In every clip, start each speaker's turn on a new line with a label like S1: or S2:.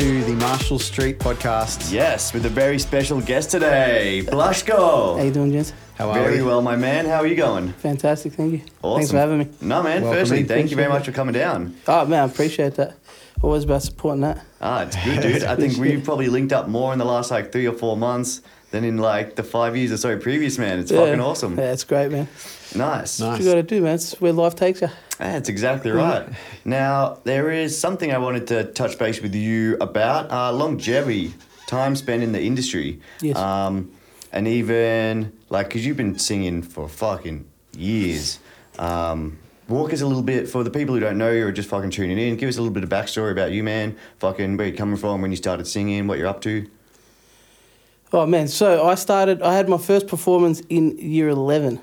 S1: to the Marshall Street podcast.
S2: Yes, with a very special guest today, Blush'ko.
S3: How you doing, gents?
S1: How are you?
S2: Very
S1: we?
S2: well, my man. How are you going?
S3: Fantastic, thank you.
S2: Awesome.
S3: Thanks for having me.
S2: No, man.
S1: Welcome
S2: firstly,
S1: in.
S2: thank you very much for coming down.
S3: Oh man, I appreciate that. Always about supporting that.
S2: Ah, it's good, dude. I think we've probably linked up more in the last like three or four months than in like the five years or so previous, man. It's
S3: Yeah.
S2: fucking awesome.
S3: Yeah, it's great, man.
S2: Nice.
S1: Nice.
S3: What you got to do, man. It's where life takes you.
S2: That's exactly right. Now, there is something I wanted to touch base with you about uh, longevity, time spent in the industry.
S3: Yes.
S2: Um, and even, like, because you've been singing for fucking years. Um, walk us a little bit, for the people who don't know you or just fucking tuning in, give us a little bit of backstory about you, man. Fucking where you're coming from, when you started singing, what you're up to.
S3: Oh man, so I started. I had my first performance in year eleven,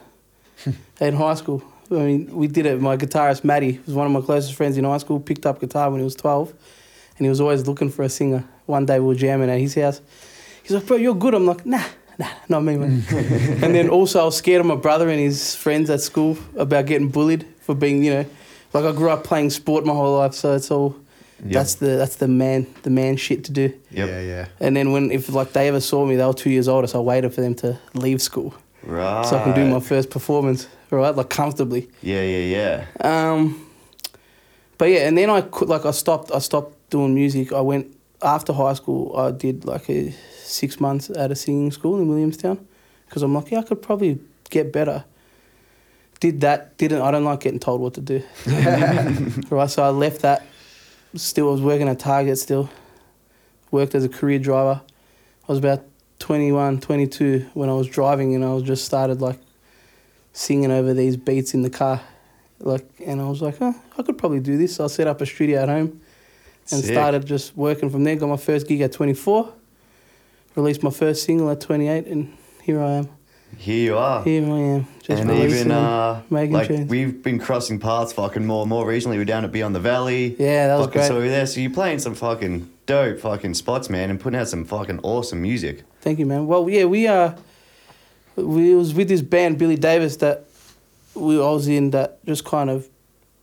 S3: in high school. I mean, we did it. My guitarist Matty was one of my closest friends in high school. Picked up guitar when he was twelve, and he was always looking for a singer. One day we were jamming at his house. He's like, "Bro, you're good." I'm like, "Nah, nah, not me, man." and then also I was scared of my brother and his friends at school about getting bullied for being, you know, like I grew up playing sport my whole life, so it's all. That's the that's the man the man shit to do.
S2: Yep.
S1: Yeah, yeah.
S3: And then when if like they ever saw me, they were two years older, so I waited for them to leave school
S2: Right.
S3: so I can do my first performance, right, like comfortably.
S2: Yeah, yeah, yeah.
S3: Um, but yeah, and then I could like I stopped. I stopped doing music. I went after high school. I did like a six months at a singing school in Williamstown because I'm like, yeah, I could probably get better. Did that? Didn't. I don't like getting told what to do. right, so I left that. Still, I was working at Target. Still, worked as a career driver. I was about 21, 22 when I was driving, and I was just started like singing over these beats in the car. Like, and I was like, oh, I could probably do this. So I set up a studio at home and
S2: Sick.
S3: started just working from there. Got my first gig at 24, released my first single at 28, and here I am.
S2: Here you are.
S3: Here I am. Just
S2: and even uh,
S3: making
S2: like
S3: tunes.
S2: we've been crossing paths fucking more and more recently. We're down at Beyond the Valley.
S3: Yeah, that was
S2: fucking
S3: great.
S2: So we're there. So you're playing some fucking dope fucking spots, man, and putting out some fucking awesome music.
S3: Thank you, man. Well, yeah, we uh, we was with this band Billy Davis that we I was in that just kind of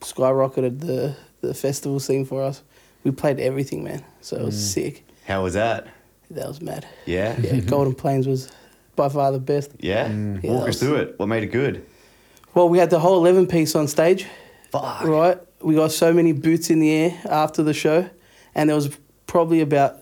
S3: skyrocketed the the festival scene for us. We played everything, man. So it was
S2: Mm.
S3: sick.
S2: How was that?
S3: That was mad.
S2: Yeah.
S3: Yeah, Golden Plains was by far the best.
S2: Yeah.
S1: Mm.
S3: Yeah,
S2: Walk us through it. What made it good?
S3: Well, we had the whole 11 piece on stage,
S2: Fuck.
S3: right? We got so many boots in the air after the show, and there was probably about,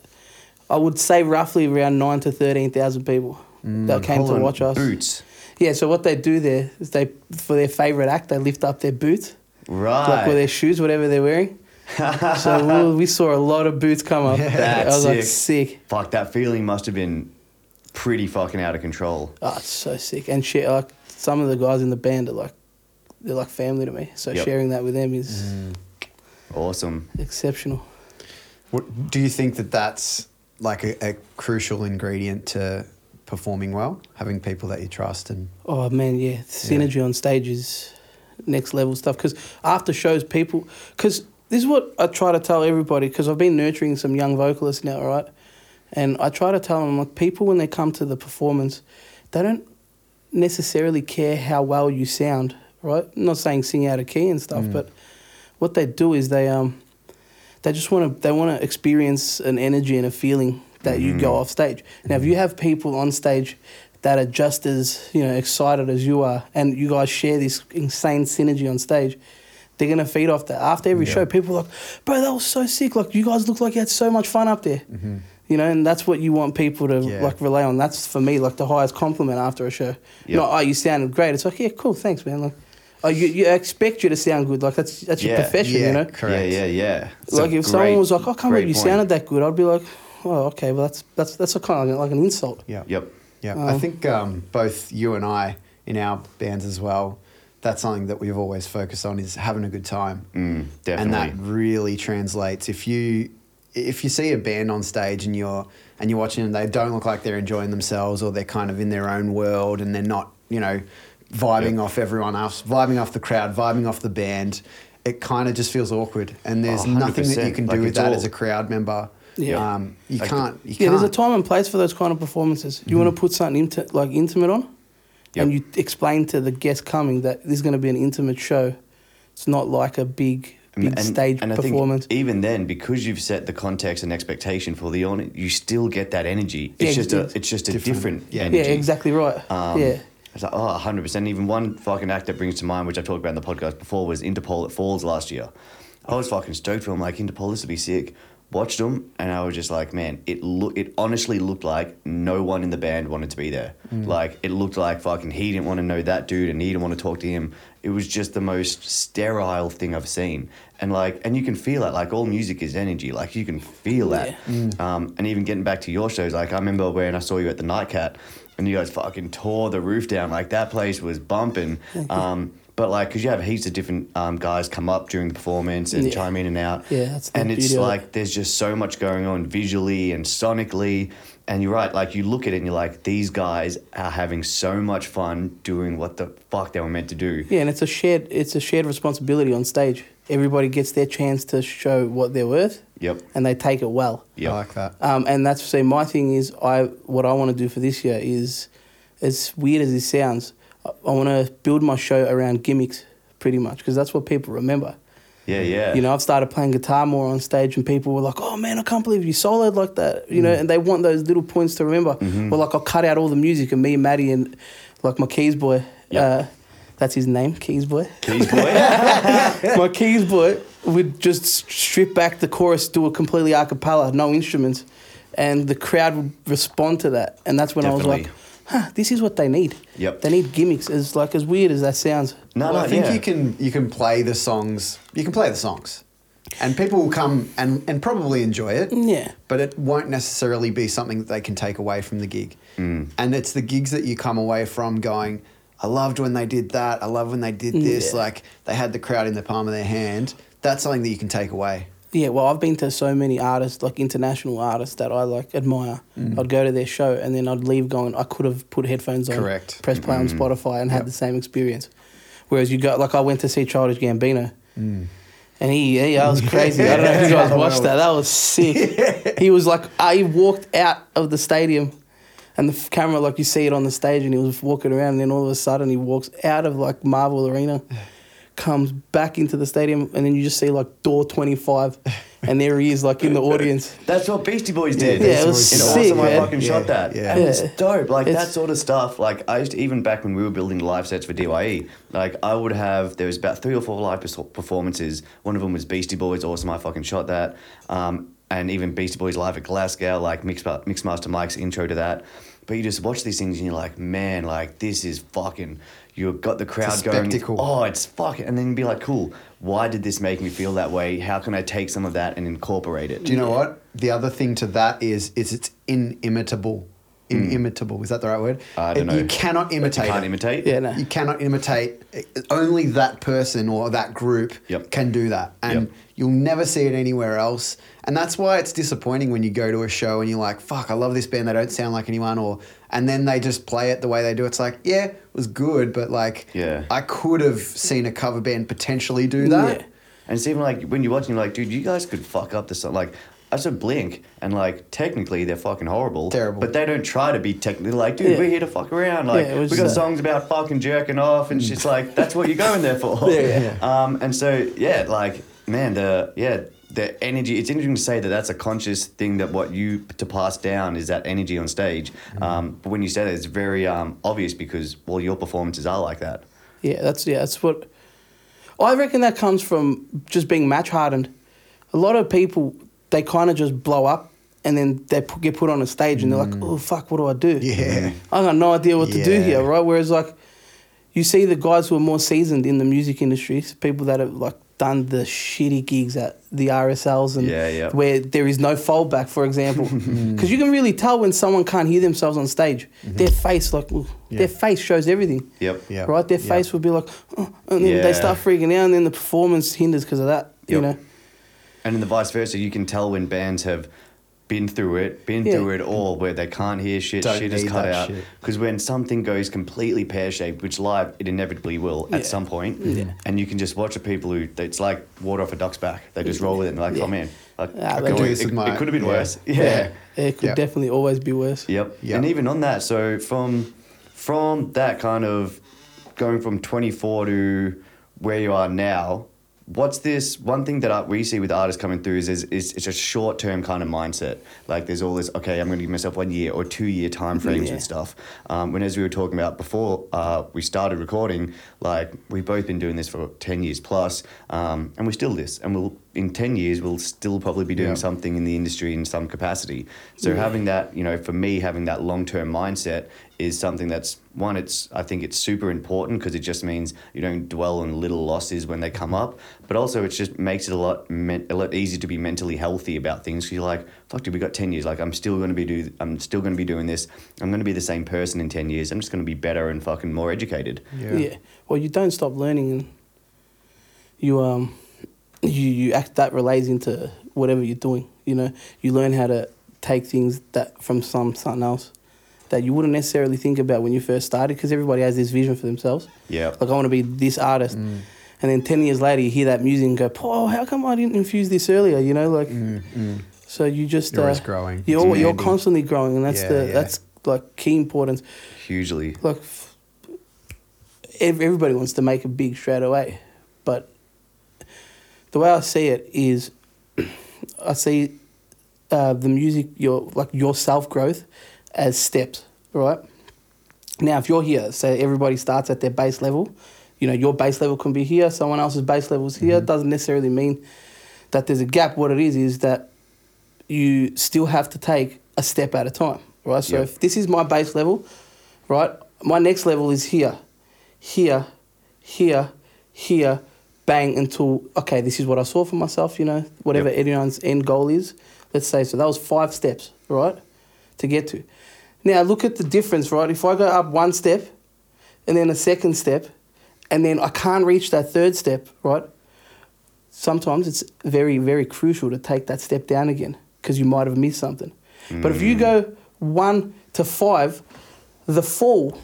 S3: I would say roughly around 9 to 13,000 people that came
S2: Hold
S3: to watch us.
S2: Boots.
S3: Yeah, so what they do there is they, for their favourite act, they lift up their boots, Right. like with their shoes, whatever they're wearing. so we, we saw a lot of boots come up. I
S2: That's
S3: was like,
S2: sick.
S3: sick.
S2: Fuck, that feeling must have been pretty fucking out of control.
S3: Oh, it's so sick. And shit, like some of the guys in the band are like, they're like family to me. So
S2: Yep.
S3: sharing that with them is mm.
S2: Awesome.
S3: exceptional.
S1: What, do you think that that's like a, a crucial ingredient to performing well? Having people that you trust and
S3: Oh man, yeah, synergy on stage is next level stuff. Because after shows, people, because this is what I try to tell everybody. Because I've been nurturing some young vocalists now, right? And I try to tell them like people when they come to the performance, they don't necessarily care how well you sound, right? I'm not saying sing out of key and stuff, mm. but what they do is they um they just want to they want to experience an energy and a feeling that you go mm. off stage. Now, if you mm. have people on stage that are just as you know excited as you are, and you guys share this insane synergy on stage, they're gonna feed off that. After every show, people are like, "Bro, that was so sick! Like you guys look like you had so much fun up there." Mm-hmm. You know, and that's what you want people to
S1: Yeah.
S3: like rely on. That's for me like the highest compliment after a show.
S2: Yep.
S3: Not oh, you sounded great. It's like yeah, cool, thanks, man. Like, oh, you, you expect you to sound good. Like that's that's your
S2: Yeah.
S3: profession,
S1: Yeah,
S3: you know.
S1: correct.
S2: Yeah, yeah, yeah. It's
S3: like
S2: a
S3: if someone was like, "I can't believe you
S2: point.
S3: sounded that good," I'd be like, "Oh, okay, well that's that's that's a kind of like an insult."
S1: yeah.
S2: Yep.
S1: Yeah, I
S3: Um,
S1: think um, both you and I in our bands as well. That's something that we've always focused on is having a good time,
S2: Mm, definitely.
S1: and that really translates. If you if you see a band on stage and you're and you're watching them, they don't look like they're enjoying themselves, or they're kind of in their own world, and they're not, you know, vibing
S2: Yep.
S1: off everyone else, vibing off the crowd, vibing off the band. It kind of just feels awkward, and there's
S2: Oh,
S1: nothing that you can do
S2: Like,
S1: with that
S2: all-
S1: as a crowd member.
S3: Yeah.
S1: Um, you
S2: Like
S1: can't. You
S3: Yeah,
S1: can't.
S3: there's a time and place for those kind of performances. You want to put something inti- like intimate on, and you explain to the guest coming that this is going to be an intimate show. It's not like a big big stage
S2: I
S3: performance.
S2: think even then, because you've set the context and expectation for the audience, you still get that energy. It's
S3: Yeah,
S2: just a,
S3: it's
S2: it's just a
S1: different.
S2: different,
S1: Yeah.
S2: energy.
S3: yeah, exactly right.
S2: Um,
S3: yeah.
S2: It's like, oh, 100%. Even one fucking act that brings to mind, which I've talked about in the podcast before, was Interpol at Falls last year. I was fucking stoked for him. Like, Interpol, this would be sick. Watched them, and I was just like, man, it look, it honestly looked like no one in the band wanted to be there. Like, it looked like fucking he didn't want to know that dude, and he didn't want to talk to him. It was just the most sterile thing I've seen. And like, and you can feel it. Like, all music is energy. Like, you can feel that. Um, and even getting back to your shows, like I remember when I saw you at the Nightcat, and you guys fucking tore the roof down. Like that place was bumping. Um, but like, cause you have heaps of different um, guys come up during the performance and
S3: Yeah.
S2: chime in and out.
S3: Yeah, that's
S2: and it's
S3: beauty of it.
S2: like there's just so much going on visually and sonically. And you're right, like you look at it and you're like, these guys are having so much fun doing what the fuck they were meant to do.
S3: Yeah, and it's a shared it's a shared responsibility on stage. Everybody gets their chance to show what they're worth,
S2: Yep.
S3: and they take it well.
S2: yeah
S1: I like that.
S3: Um, and that's say my thing is I what I want to do for this year is as weird as it sounds, I, I want to build my show around gimmicks pretty much because that's what people remember.
S2: Yeah, yeah.
S3: You know, I've started playing guitar more on stage, and people were like, "Oh man, I can't believe you soloed like that." You know, and they want those little points to remember. Well, like I'll cut out all the music, and me and Matty and like my keys boy,
S2: Yep.
S3: uh, that's his name, keys boy.
S2: Keys boy.
S3: my keys boy would just strip back the chorus, do it completely a cappella, no instruments, and the crowd would respond to that. And that's when I was like, "Huh, this is what they need."
S2: Yep.
S3: They need gimmicks. As like as weird as that sounds.
S2: no,
S1: well,
S2: no,
S1: I think
S2: yeah.
S1: you can you can play the songs. You can play the songs, and people will come and, and probably enjoy it.
S3: Yeah.
S1: But it won't necessarily be something that they can take away from the gig.
S2: Mm.
S1: And it's the gigs that you come away from going, I loved when they did that. I love when they did this.
S3: Yeah.
S1: Like they had the crowd in the palm of their hand. That's something that you can take away.
S3: Yeah, well, I've been to so many artists, like international artists that I like admire.
S2: Mm.
S3: I'd go to their show and then I'd leave going, I could have put headphones on,
S1: Correct.
S3: press play on
S2: Mm.
S3: Spotify, and
S1: Yep.
S3: had the same experience. Whereas you go, like I went to see Childish Gambino,
S1: Mm.
S3: and he, yeah, that was crazy. I don't know if you guys watched that. That was sick. He was like, he walked out of the stadium, and the camera, like you see it on the stage, and he was walking around, and then all of a sudden he walks out of like Marvel Arena, comes back into the stadium, and then you just see like door twenty five, and there he is, like in the audience.
S2: That's what Beastie Boys did.
S3: Yeah, it was
S2: In
S3: sick,
S2: Awesome, I fucking
S1: Yeah,
S2: shot that.
S1: yeah.
S2: And it's dope. Like
S3: It's-
S2: that sort of stuff. Like I used to, even back when we were building live sets for DYE, like I would have, there was about three or four live performances. One of them was Beastie Boys, Awesome, I fucking shot that. Um, and even Beastie Boys live at Glasgow, like Mix, Mixmaster Mike's intro to that. But you just watch these things and you're like, man, like this is fucking, you've got the crowd
S1: It's
S2: going,
S1: spectacle.
S2: oh, it's fucking, and then you'd be like, cool, why did this make me feel that way? How can I take some of that and incorporate it?
S1: Do you know what? The other thing to that is is it's inimitable. Inimitable. Is that the right word?
S2: Hmm. I don't know.
S1: You cannot imitate.
S2: Can't
S1: it.
S2: imitate?
S3: Yeah, no.
S1: You cannot imitate. Only that person or that group
S2: Yep.
S1: can do that, and
S2: Yep.
S1: you'll never see it anywhere else. And that's why it's disappointing when you go to a show and you're like, "Fuck, I love this band. They don't sound like anyone," or and then they just play it the way they do. It's like, yeah, it was good, but like,
S2: Yeah.
S1: I could have seen a cover band potentially do that.
S3: Yeah.
S2: And it's even like when you're watching, you're like, dude, you guys could fuck up the song. Like, I said Blink, and like, technically, they're fucking horrible.
S1: Terrible.
S2: But they don't try to be technically like, dude,
S3: Yeah.
S2: we're here to fuck around. Like,
S3: Yeah, it was
S2: we got
S3: just-
S2: songs about fucking jerking off, and shit's like, that's what you're going there for.
S3: Yeah,
S2: Um, and so, yeah, like, man, the, yeah, the energy, it's interesting to say that that's a conscious thing that what you to pass down is that energy on stage. Um, but when you say that, it's very um, obvious because, well, your performances are like that.
S3: Yeah, that's yeah, that's what I reckon that comes from just being match hardened. A lot of people they kind of just blow up and then they put, get put on a stage and they're like, mm. "Oh fuck, what do I do?"
S1: Yeah.
S3: I got no idea what to do here, right? Whereas like you see the guys who are more seasoned in the music industry, people that have like done the shitty gigs at the RSLs and
S2: Yeah, yeah.
S3: where there is no fallback, for example, mm. because you can really tell when someone can't hear themselves on stage. Mm-hmm. Their face, like ooh,
S1: Yeah.
S3: their face shows everything
S2: Yep.
S1: Yeah.
S3: right? Their
S1: Yeah.
S3: face would be like, oh, and then they start freaking out, and then the performance hinders because of that. You know,
S2: And in the vice versa, you can tell when bands have been through it, been
S3: Yeah.
S2: through it all, where they can't hear shit,
S1: Don't
S2: shit is
S1: need
S2: cut
S1: that
S2: out.
S1: shit.
S2: Because when something goes completely pear shaped, which live it inevitably will
S3: Yeah.
S2: at some point,
S3: Yeah.
S2: and you can just watch the people who it's like water off a duck's back. They just roll with it and they're like,
S3: Yeah.
S2: oh man, like,
S3: Ah,
S2: I
S3: they
S2: could-
S3: do
S2: it, it could have been
S1: yeah.
S2: worse. Yeah.
S3: it could
S1: Yeah.
S3: definitely always be worse.
S2: Yep.
S1: Yep.
S2: And even on that, so from from that kind of going from 24 to where you are now, what's this one thing that I, we see with artists coming through is, is, is it's a short term kind of mindset. Like there's all this, okay, I'm going to give myself one year or two year time frames
S3: Yeah.
S2: and stuff. Um, when as we were talking about before uh, we started recording, like we've both been doing this for 10 years plus, um, and we're still this. And we'll, in 10 years, we'll still probably be doing
S1: Yeah.
S2: something in the industry in some capacity. So
S3: Yeah.
S2: having that, you know, for me, having that long term mindset is something that's one, it's, I think it's super important because it just means you don't dwell on little losses when they come up, but also it just makes it a lot, men- a lot easier to be mentally healthy about things. 'Cause you're like, fuck, dude, we got 10 years. Like, I'm still going to be do, I'm still going to be doing this. I'm going to be the same person in 10 years. I'm just going to be better and fucking more educated.
S3: Yeah. Well, you don't stop learning, and you um, you you act that relates into whatever you're doing. You know, you learn how to take things that from some something else that you wouldn't necessarily think about when you first started, because everybody has this vision for themselves.
S2: Yeah.
S3: Like I want to be this artist,
S1: Mm.
S3: and then ten years later you hear that music and go, "Oh, how come I didn't infuse this earlier?" You know, like
S1: Mm, mm.
S3: so you just
S1: You're always
S3: uh,
S1: growing.
S3: You're you're constantly growing, and that's
S1: Yeah,
S3: the
S1: yeah.
S3: that's like key importance.
S2: Hugely.
S3: Like everybody wants to make a big straight away, but the way I see it is, I see uh, the music your like your self growth as steps, right? Now, if you're here, so everybody starts at their base level, you know your base level can be here, someone else's base level is here. Mm-hmm. Doesn't necessarily mean that there's a gap. What it is is that you still have to take a step at a time, right? So
S2: Yep.
S3: if this is my base level, right, my next level is here, here, here, here, bang until okay, this is what I saw for myself. You know, whatever
S2: Yep.
S3: anyone's end goal is. Let's say so. That was five steps, right, to get to. Now look at the difference, right? If I go up one step, and then a second step, and then I can't reach that third step, right? Sometimes it's very, very crucial to take that step down again because you might have missed something. But if you mm. go one to five, the fall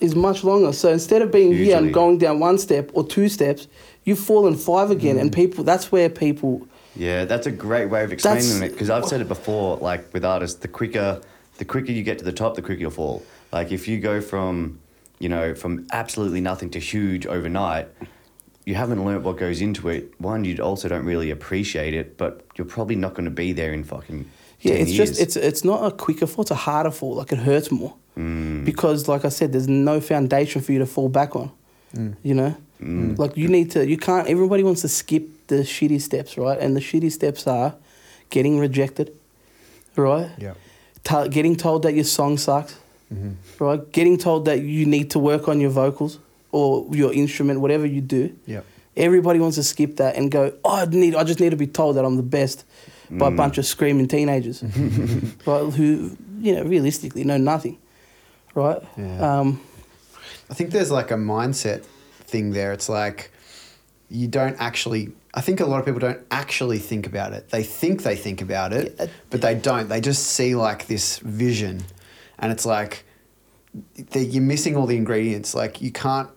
S3: is much longer. So instead of being here and going down one step or two steps, you've fallen five again, and mm. people. That's where people.
S2: Yeah, that's a great way of explaining it because I've said it before. Like with artists, the quicker, the quicker you get to the top, the quicker you'll fall. Like if you go from, you know, from absolutely nothing to huge overnight, you haven't learnt what goes into it. One, you also don't really appreciate it, but you're probably not going to be there in fucking.
S3: Yeah,
S2: 10
S3: it's
S2: years.
S3: just it's it's not a quicker fall; it's a harder fall. Like it hurts more
S2: Mm.
S3: because, like I said, there's no foundation for you to fall back on. You know,
S2: Mm.
S3: like you need to. You can't. Everybody wants to skip the shitty steps, right? And the shitty steps are getting rejected, right?
S1: Yeah.
S3: T- getting told that your song sucks,
S1: Mhm.
S3: right? Getting told that you need to work on your vocals or your instrument, whatever you do.
S1: Yeah.
S3: Everybody wants to skip that and go, oh, I need, I just need to be told that I'm the best by a
S2: Mm.
S3: bunch of screaming teenagers, right? Who, you know, realistically know nothing, right?
S1: Yeah.
S3: Um,
S1: I think there's like a mindset thing there. It's like you don't actually. I think a lot of people don't actually think about it. They think they think about it,
S3: Yeah.
S1: but they don't. They just see like this vision, and it's like that you're missing all the ingredients. Like you can't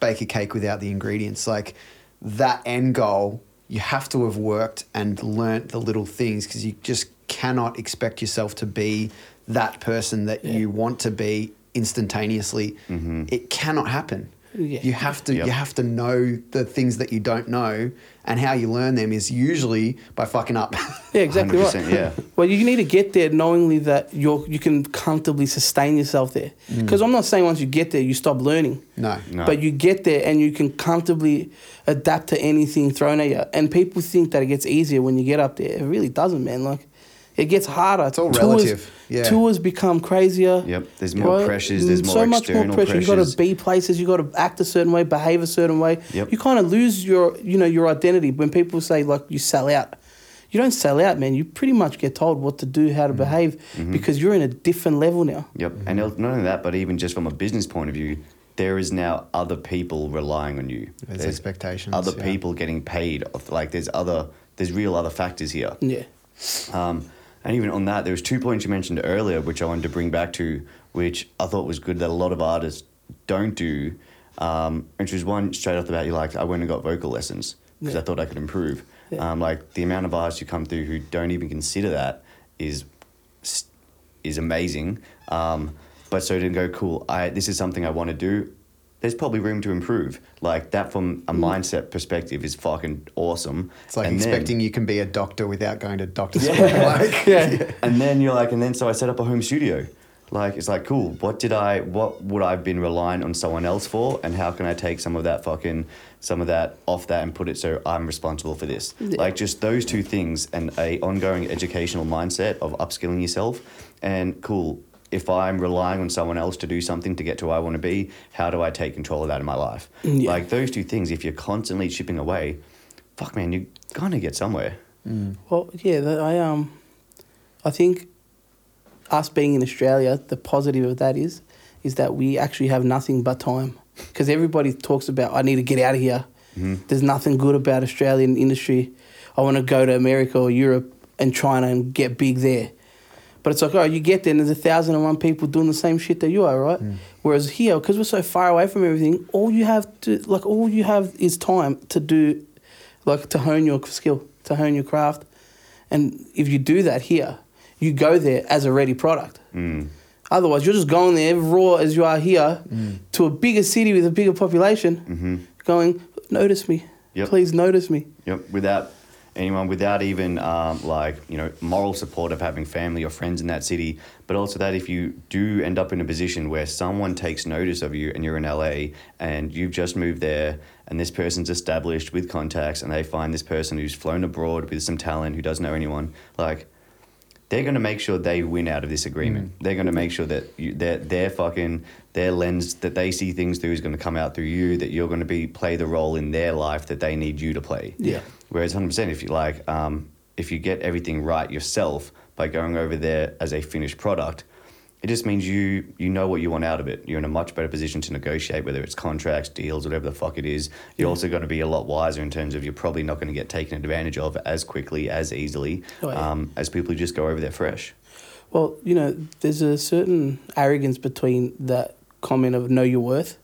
S1: bake a cake without the ingredients. Like that end goal, you have to have worked and learnt the little things because you just cannot expect yourself to be that person that
S3: Yeah.
S1: you want to be instantaneously. Mm-hmm. It cannot happen.
S3: Yeah.
S1: You have to
S2: Yep.
S1: you have to know the things that you don't know, and how you learn them is usually by fucking up.
S3: yeah, exactly right.
S2: yeah.
S3: Well, you need to get there knowingly that you're you can comfortably sustain yourself there. Because I'm not saying once you get there you stop learning.
S1: no.
S2: Mm. No.
S3: But you get there and you can comfortably adapt to anything thrown at you. And people think that it gets easier when you get up there. It really doesn't, man. Like, it gets harder.
S1: It's all relative, yeah.
S3: Tours become crazier.
S2: Yep, there's more
S3: right?
S2: pressures, there's
S3: so
S2: more
S3: much more
S2: external
S3: pressure. You've got to be places. You've got to act a certain way, behave a certain way.
S2: Yep.
S3: You kind of lose your, you know, your identity when people say like you sell out. You don't sell out, man. You pretty much get told what to do,
S2: Mm.
S3: how to behave,
S2: Mm-hmm.
S3: because you're in a different level now.
S2: Yep, and not only that, but even just from a business point of view, there is now other people relying on you.
S1: There's expectations,
S2: Other
S1: yeah.
S2: people getting paid. Of, like there's other, there's real other factors here.
S3: Yeah.
S2: Um, and even on that, there was two points you mentioned earlier, which I wanted to bring back to, which I thought was good that a lot of artists don't do. Um, which was one straight off the bat, you like, I went and got vocal lessons because
S3: Yeah.
S2: I thought I could improve.
S3: Yeah.
S2: Um, like the amount of artists who come through who don't even consider that is is amazing. Um, but so to go, cool. I this is something I want to do. There's probably room to improve. Like that from a hmm. mindset perspective is fucking awesome.
S1: It's like
S2: And then-
S1: expecting you can be a doctor without going to doctor school. like,
S3: Yeah.
S2: and then you're like, and then so I set up a home studio. Like it's like cool. What did I? What would I've been relying on someone else for? And how can I take some of that fucking some of that off that and put it so I'm responsible for this?
S3: Yeah.
S2: Like just those two things and a ongoing educational mindset of upskilling yourself. And cool. If I'm relying on someone else to do something to get to where I want to be, how do I take control of that in my life?
S3: Yeah.
S2: Like those two things. If you're constantly chipping away, fuck man, you're gonna get somewhere.
S3: Well, yeah, I um, I think us being in Australia, the positive of that is, is that we actually have nothing but time. Because everybody talks about, I need to get out of here. There's nothing good about Australian industry. I want to go to America or Europe and China and get big there. But it's like, oh, you get there and there's a thousand and one people doing the same shit that you are, right? Whereas here, because we're so far away from everything, all you have to, like, all you have is time to do, like, to hone your skill, to hone your craft. And if you do that here, you go there as a ready product.
S2: Mm.
S3: Otherwise, you're just going there raw as you are here to a bigger city with a bigger population,
S2: Mm-hmm.
S3: going, notice me.
S2: Yep.
S3: Please notice me.
S2: Yep, without anyone, without even um, like you know moral support of having family or friends in that city, but also that if you do end up in a position where someone takes notice of you and you're in LA and you've just moved there and this person's established with contacts and they find this person who's flown abroad with some talent who doesn't know anyone, like they're going to make sure they win out of this agreement. They're going to make sure that you, their their fucking their lens that they see things through is going to come out through you. That you're going to be play the role in their life that they need you to play.
S3: Yeah.
S2: Whereas 100, percent if you like, um, if you get everything right yourself by going over there as a finished product, it just means you you know what you want out of it. You're in a much better position to negotiate whether it's contracts, deals, whatever the fuck it is. You're also going to be a lot wiser in terms of you're probably not going to get taken advantage of as quickly, as easily
S3: Oh, yeah.
S2: um, as people who just go over there fresh.
S3: Well, you know, there's a certain arrogance between that comment of know your worth.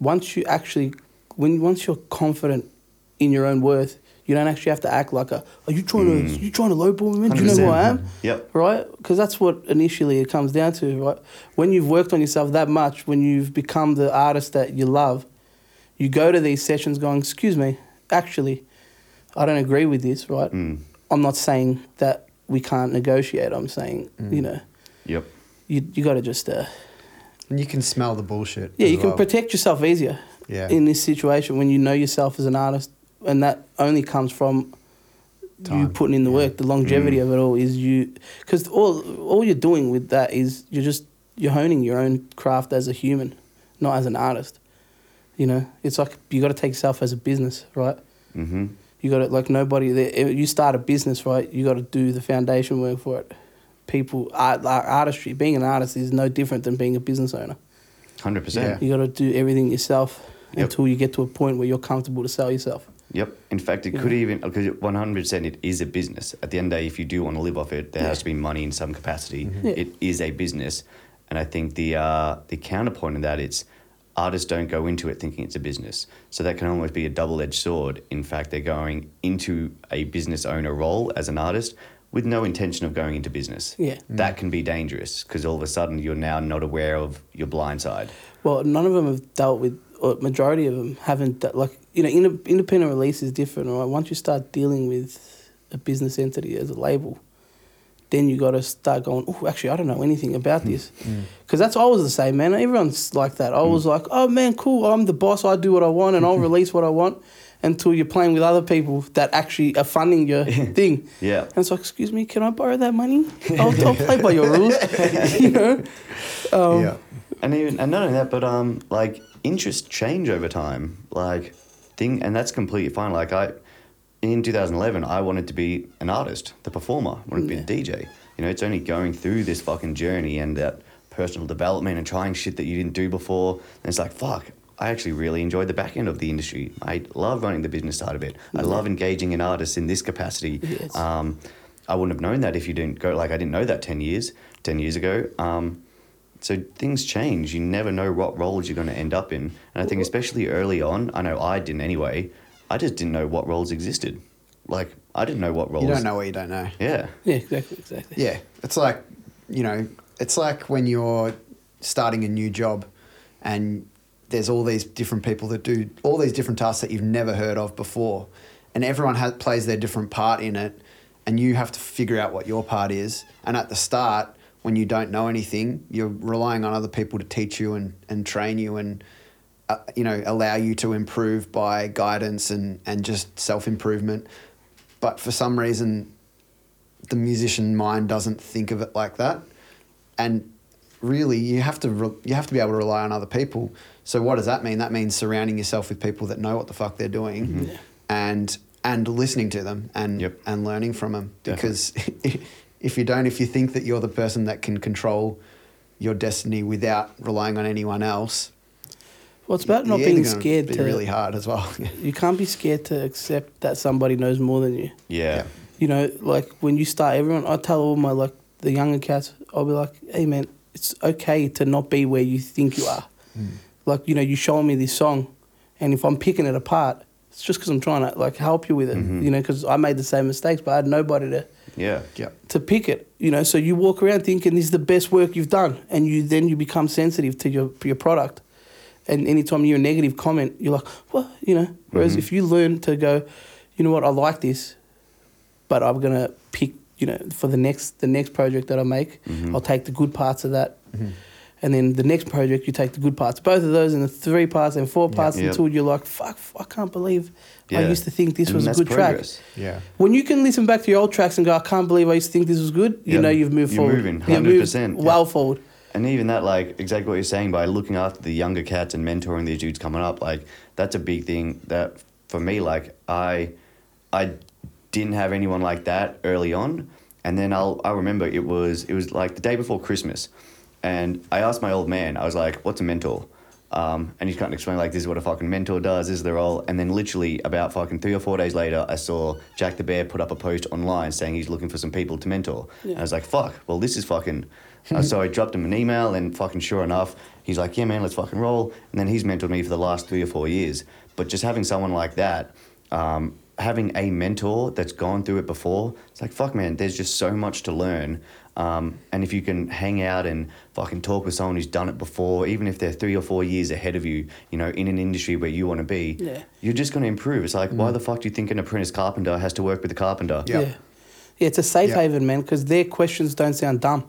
S3: Once you actually, when once you're confident in your own worth, you don't actually have to act like a. Are you trying to? You trying to lowball me? Do you know who I am?
S2: Yep.
S3: Right? Because that's what initially it comes down to, right? When you've worked on yourself that much, when you've become the artist that you love, you go to these sessions going, "Excuse me, actually, I don't agree with this." Right?
S2: Mm.
S3: I'm not saying that we can't negotiate. I'm saying, you know,
S2: Yep.
S3: you you got to just uh,
S1: And you can smell the bullshit.
S3: yeah,
S1: as
S3: you can
S1: well.
S3: protect yourself easier
S1: Yeah.
S3: in this situation when you know yourself as an artist, and that only comes from you putting in the
S1: yeah.
S3: work. The longevity of it all is you, because all all you're doing with that is you're just you're honing your own craft as a human, not as an artist. You know, it's like you got to take yourself as a business, right?
S2: Mm-hmm.
S3: You got to like nobody. there- You start a business, right? You got to do the foundation work for it. People, art, art, artistry. Being an artist is no different than being a business owner.
S2: Hundred percent.
S3: You got to do everything yourself
S2: Yep.
S3: until you get to a point where you're comfortable to sell yourself.
S2: Yep. In fact, it
S3: Yeah.
S2: could even because one hundred percent it is a business. At the end of the day, if you do want to live off it, there has to be money in some capacity.
S3: Yeah.
S2: It is a business, and I think the uh, the counterpoint in that it's artists don't go into it thinking it's a business. So that can almost be a double edged sword. In fact, they're going into a business owner role as an artist with no intention of going into business.
S3: Yeah.
S2: That can be dangerous because all of a sudden you're now not aware of your blind side.
S3: Well, none of them have dealt with, or majority of them haven't. de- Like you know, inde- independent release is different, right? Once you start dealing with a business entity as a label, then you got to start going. Oh, actually, I don't know anything about this, because that's always the same, man. Everyone's like that. I was like, oh man, cool. I'm the boss. I do what I want, and I'll release what I want. Until you're playing with other people that actually are funding your thing.
S2: Yeah.
S3: And it's like, excuse me, can I borrow that money? I'll, I'll play by your rules. you know? Um,
S1: yeah.
S2: And even and not only that, but um, like interests change over time. Like thing, and that's completely fine. Like I, in 2011, I wanted to be an artist, the performer, I wanted to be
S3: Yeah.
S2: a DJ. You know, it's only going through this fucking journey and that personal development and trying shit that you didn't do before. And it's like, fuck, I actually really enjoyed the back end of the industry. I love running the business side of it. I love engaging in artists in this capacity.
S3: Yes.
S2: Um, I wouldn't have known that if you didn't go. Like I didn't know that ten years, ten years ago. Um, so things change. You never know what roles you're going to end up in. And I think especially early on, I know I didn't anyway. I just didn't know what roles existed. Like I didn't know what roles.
S1: You don't know what you don't know.
S2: Yeah.
S3: Yeah, exactly, exactly.
S1: Yeah, it's like, you know, it's like when you're starting a new job and there's all these different people that do all these different tasks that you've never heard of before, and everyone has, plays their different part in it, and you have to figure out what your part is. And at the start, when you don't know anything, you're relying on other people to teach you and, and train you and uh, you know allow you to improve by guidance and and just self improvement. But for some reason, the musician mind doesn't think of it like that, and really you have to re- you have to be able to rely on other people. So what does that mean? That means surrounding yourself with people that know what the fuck they're doing, and and listening to them and
S2: Yep.
S1: and learning from them. Because if you don't, if you think that you're the person that can control your destiny without relying on anyone else,
S3: Well, it's about not
S1: you're
S3: being scared
S1: be
S3: to.
S1: really hard as well.
S3: You can't be scared to accept that somebody knows more than you.
S2: Yeah.
S1: Yeah.
S3: You know, like when you start, everyone, I tell all my, like, the younger cats, I'll be like, hey, man, it's okay to not be where you think you are. Hmm. Like, you know, you showing me this song, and if I'm picking it apart, it's just because I'm trying to, like, help you with it, mm-hmm. you know, because I made the same mistakes, but I had nobody to,
S2: Yeah.
S1: yeah.
S3: to pick it, you know. So you walk around thinking this is the best work you've done, and you then you become sensitive to your your product. And anytime you hear a negative comment, you're like, well, you know. Whereas mm-hmm. if you learn to go, you know what, I like this, but I'm gonna pick, you know, for the next the next project that I make, mm-hmm. I'll take the good parts of that. Mm-hmm. And then the next project, you take the good parts, both of those, and the three parts and four parts
S2: Yep.
S3: until you're like, fuck, I can't believe I used to think this
S2: And
S3: was a
S2: that's
S3: good track.
S1: Yeah.
S3: When you can listen back to your old tracks and go, I can't believe I used to think this was good, you
S2: Yeah.
S3: know you've moved
S2: You're
S3: forward.
S2: moving,
S3: You've moved
S2: 100%, yeah.
S3: Well forward.
S2: And even that, like exactly what you're saying, by looking after the younger cats and mentoring these dudes coming up, like that's a big thing. That for me, like I, I didn't have anyone like that early on, and then I'll I remember it was it was like the day before Christmas, and I asked my old man, I was like, "What's a mentor?" Um, and he's kind of explain like this is what a fucking mentor does, this is the role. And then literally about fucking three or four days later, I saw Jack the Bear put up a post online saying he's looking for some people to mentor. And I was like, fuck, well this is fucking. uh, so I dropped him an email, and fucking sure enough, he's like, yeah man, let's fucking roll. And then he's mentored me for the last three or four years. But just having someone like that, um, having a mentor that's gone through it before, it's like fuck man, there's just so much to learn. Um, and if you can hang out and fucking talk with someone who's done it before, even if they're three or four years ahead of you, you know, in an industry where you want to be,
S3: Yeah.
S2: you're just going to improve. It's like, why the fuck do you think an apprentice carpenter has to work with a carpenter?
S1: Yeah.
S3: Yeah. Yeah, it's a safe
S1: Yeah.
S3: haven, man, because their questions don't sound dumb.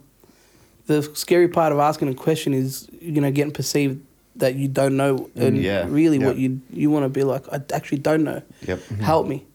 S3: The scary part of asking a question is, you know, getting perceived that you don't know and
S2: Yeah.
S3: really
S1: Yeah.
S3: what you you want to be like, I actually don't know.
S2: Yep.
S3: Help me.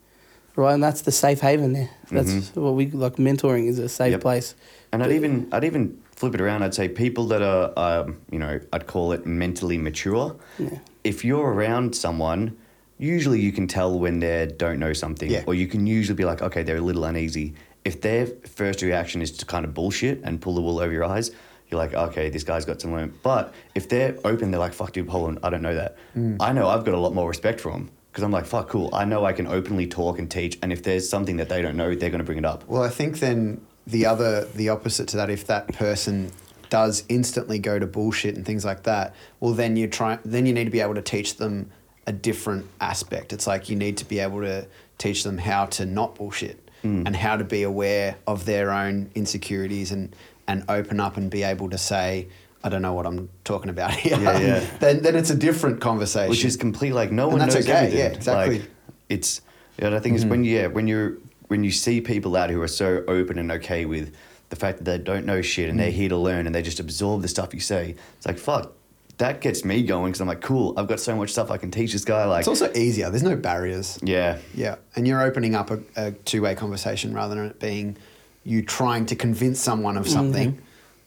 S3: Right? And that's the safe haven there. That's what we like mentoring is a safe
S2: Yep.
S3: place.
S2: And I'd even I'd even flip it around. I'd say people that are um, you know I'd call it mentally mature.
S3: Yeah.
S2: If you're around someone, usually you can tell when they don't know something,
S1: Yeah.
S2: or you can usually be like, okay, they're a little uneasy. If their first reaction is to kind of bullshit and pull the wool over your eyes, you're like, okay, this guy's got some learn. But if they're open, they're like, fuck, dude, hold on, I don't know that. I know I've got a lot more respect for them because I'm like, fuck, cool. I know I can openly talk and teach, and if there's something that they don't know, they're going to bring it up.
S1: Well, I think then the other, the opposite to that, if that person does instantly go to bullshit and things like that, well, then you try, then you need to be able to teach them a different aspect. It's like you need to be able to teach them how to not bullshit mm. and how to be aware of their own insecurities and and open up and be able to say. I don't know what I'm talking about here.
S2: Yeah, um, yeah.
S1: then, then it's a different conversation.
S2: which is complete like no
S1: And
S2: one
S1: that's
S2: knows
S1: okay,
S2: everything.
S1: yeah, exactly.
S2: Like, it's yeah, I think it's mm-hmm. when you yeah when you when you see people out who are so open and okay with the fact that they don't know shit and they're
S1: Mm.
S2: here to learn and they just absorb the stuff you say. It's like fuck, that gets me going because I'm like cool. I've got so much stuff I can teach this guy. Like
S1: it's also easier. There's no barriers.
S2: yeah,
S1: Yeah, and you're opening up a, a two-way conversation rather than it being you trying to convince someone of mm-hmm. something.